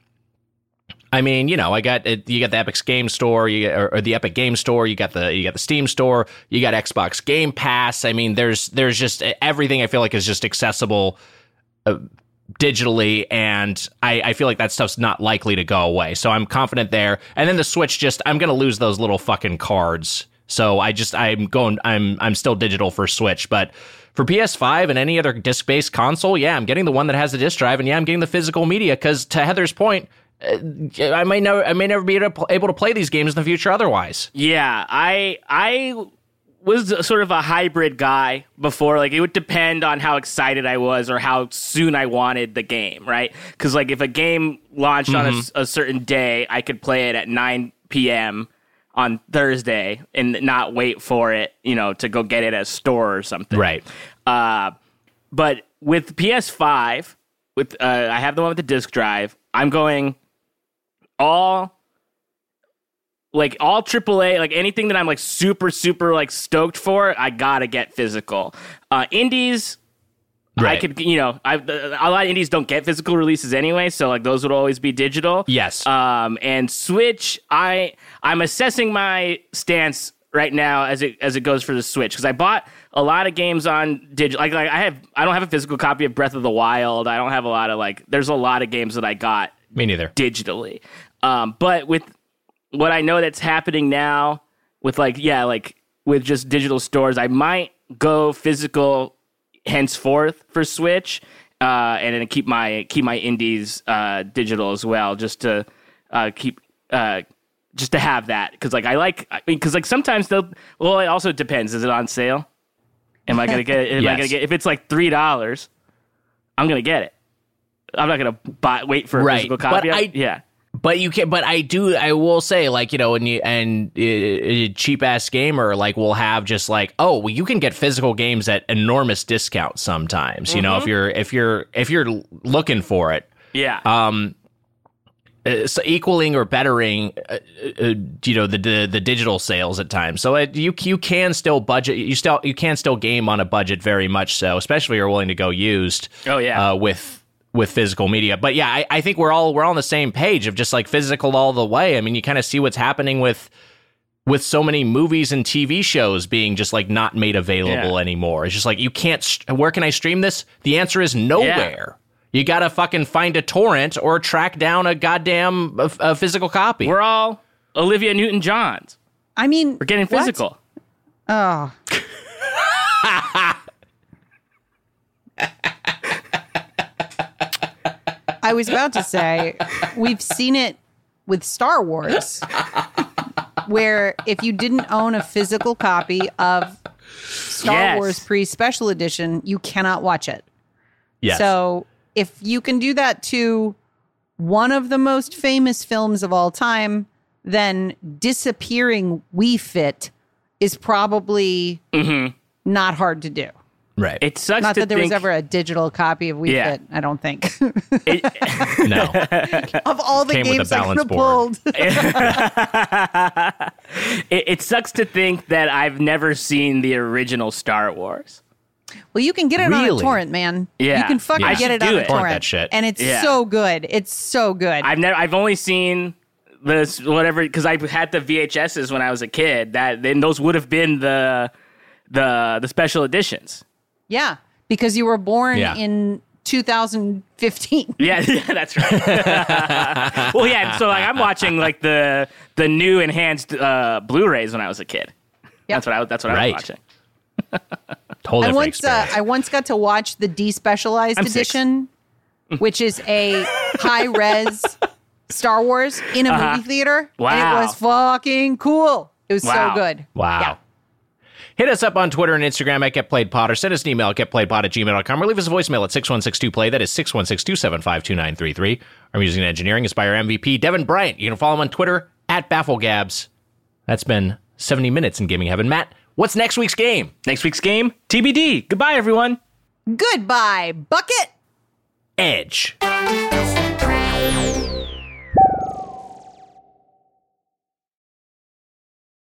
I mean, you know, I got it, you got the Epic Game Store, you or, or the Epic Game Store, you got the you got the Steam Store, you got Xbox Game Pass. I mean, there's there's just everything. I feel like is just accessible uh, digitally, and I, I feel like that stuff's not likely to go away. So I'm confident there. And then the Switch, just I'm gonna lose those little fucking cards. So I just I'm going I'm I'm still digital for Switch, but for PS5 and any other disc-based console, yeah, I'm getting the one that has the disc drive, and yeah, I'm getting the physical media because to Heather's point, uh, I may never I may never be able to, play these games in the future otherwise. Yeah, I I was sort of a hybrid guy before. Like it would depend on how excited I was or how soon I wanted the game, right? Because like if a game launched on a certain day, I could play it at 9 p.m. on Thursday and not wait for it, you know, to go get it at a store or something. Right. Uh, but with PS5, with uh, I have the one with the disc drive. I'm going all like all AAA, like anything that I'm like super super like stoked for. I gotta get physical. Uh, indies. right. I could, you know, I, a lot of indies don't get physical releases anyway, so like those would always be digital. Yes. Um, and Switch, I I'm assessing my stance right now as it as it goes for the Switch because I bought a lot of games on digital. Like, like I have, I don't have a physical copy of Breath of the Wild. I don't have a lot of like. There's a lot of games that I got Me neither. digitally. Um, but with what I know that's happening now, with like yeah, like with just digital stores, I might go physical henceforth for Switch, uh, and then keep my keep my indies uh, digital as well, just to uh, keep. Uh, just to have that, because like I like, I mean, because like sometimes they'll. Well, it also depends. Is it on sale? Am I gonna get? Am I gonna get? If it's like three dollars, I'm gonna get it. I'm not gonna buy. Wait for a Right, physical but copy. I- yeah. But you can. But I do. I will say, like you know, and you and uh, cheap ass gamer like will have just like, oh, well, you can get physical games at enormous discounts sometimes. You know, if you're if you're if you're looking for it. Yeah. um uh, so equaling or bettering uh, uh, you know the, the the digital sales at times so it, you you can still budget you still you can still game on a budget very much so especially if you're willing to go used Oh, yeah. uh, with with physical media but yeah I, I think we're all we're all on the same page of just like physical all the way i mean you kind of see what's happening with with so many movies and TV shows being just like not made available Yeah. anymore. It's just like you can't. St- where can I stream this? The answer is nowhere. You gotta fucking find a torrent or track down a goddamn uh, a physical copy. We're all Olivia Newton Johns. I mean, We're getting what? physical. Oh. I was about to say, we've seen it with Star Wars, where if you didn't own a physical copy of Star Yes. Wars pre special edition, you cannot watch it. yes. So if you can do that to one of the most famous films of all time, then disappearing Wii Fit is probably mm-hmm. not hard to do. Right. It sucks Not to that there think, was ever a digital copy of Wii Yeah. Fit, I don't think. it, no. of all the Came games I could have pulled. it, it sucks to think that I've never seen the original Star Wars. well, you can get it on a torrent, man. Yeah. You can fucking I get it on do a it. torrent. Torrent that shit. And it's Yeah. so good. It's so good. I've never, I've only seen this whatever because I had the VHSs when I was a kid. That then those would have been the the the special editions. Yeah. Because you were born Yeah. in 2015. Yeah, yeah, that's right. well, yeah. So like, I'm watching like the the new enhanced uh, Blu-rays when I was a kid. That's what I that's what I Right. was watching. Whole I different once uh, experience. I once got to watch the despecialized I'm six. edition, which is a high res Star Wars in a movie theater. And Wow. it was fucking cool. It was Wow. so good. Wow. Yeah. Hit us up on Twitter and Instagram at GetPlayedPod or send us an email at GetPlayedPod at gmail.com or leave us a voicemail at 6162-PLAY. That is 616-275-2933. Our music and engineering is by our MVP, Devin Bryant. You can follow him on Twitter at BaffleGabs. That's been 70 minutes in Gaming Heaven. Matt, what's next week's game? Next week's game, TBD. Goodbye, everyone. Goodbye, Bucket. Edge.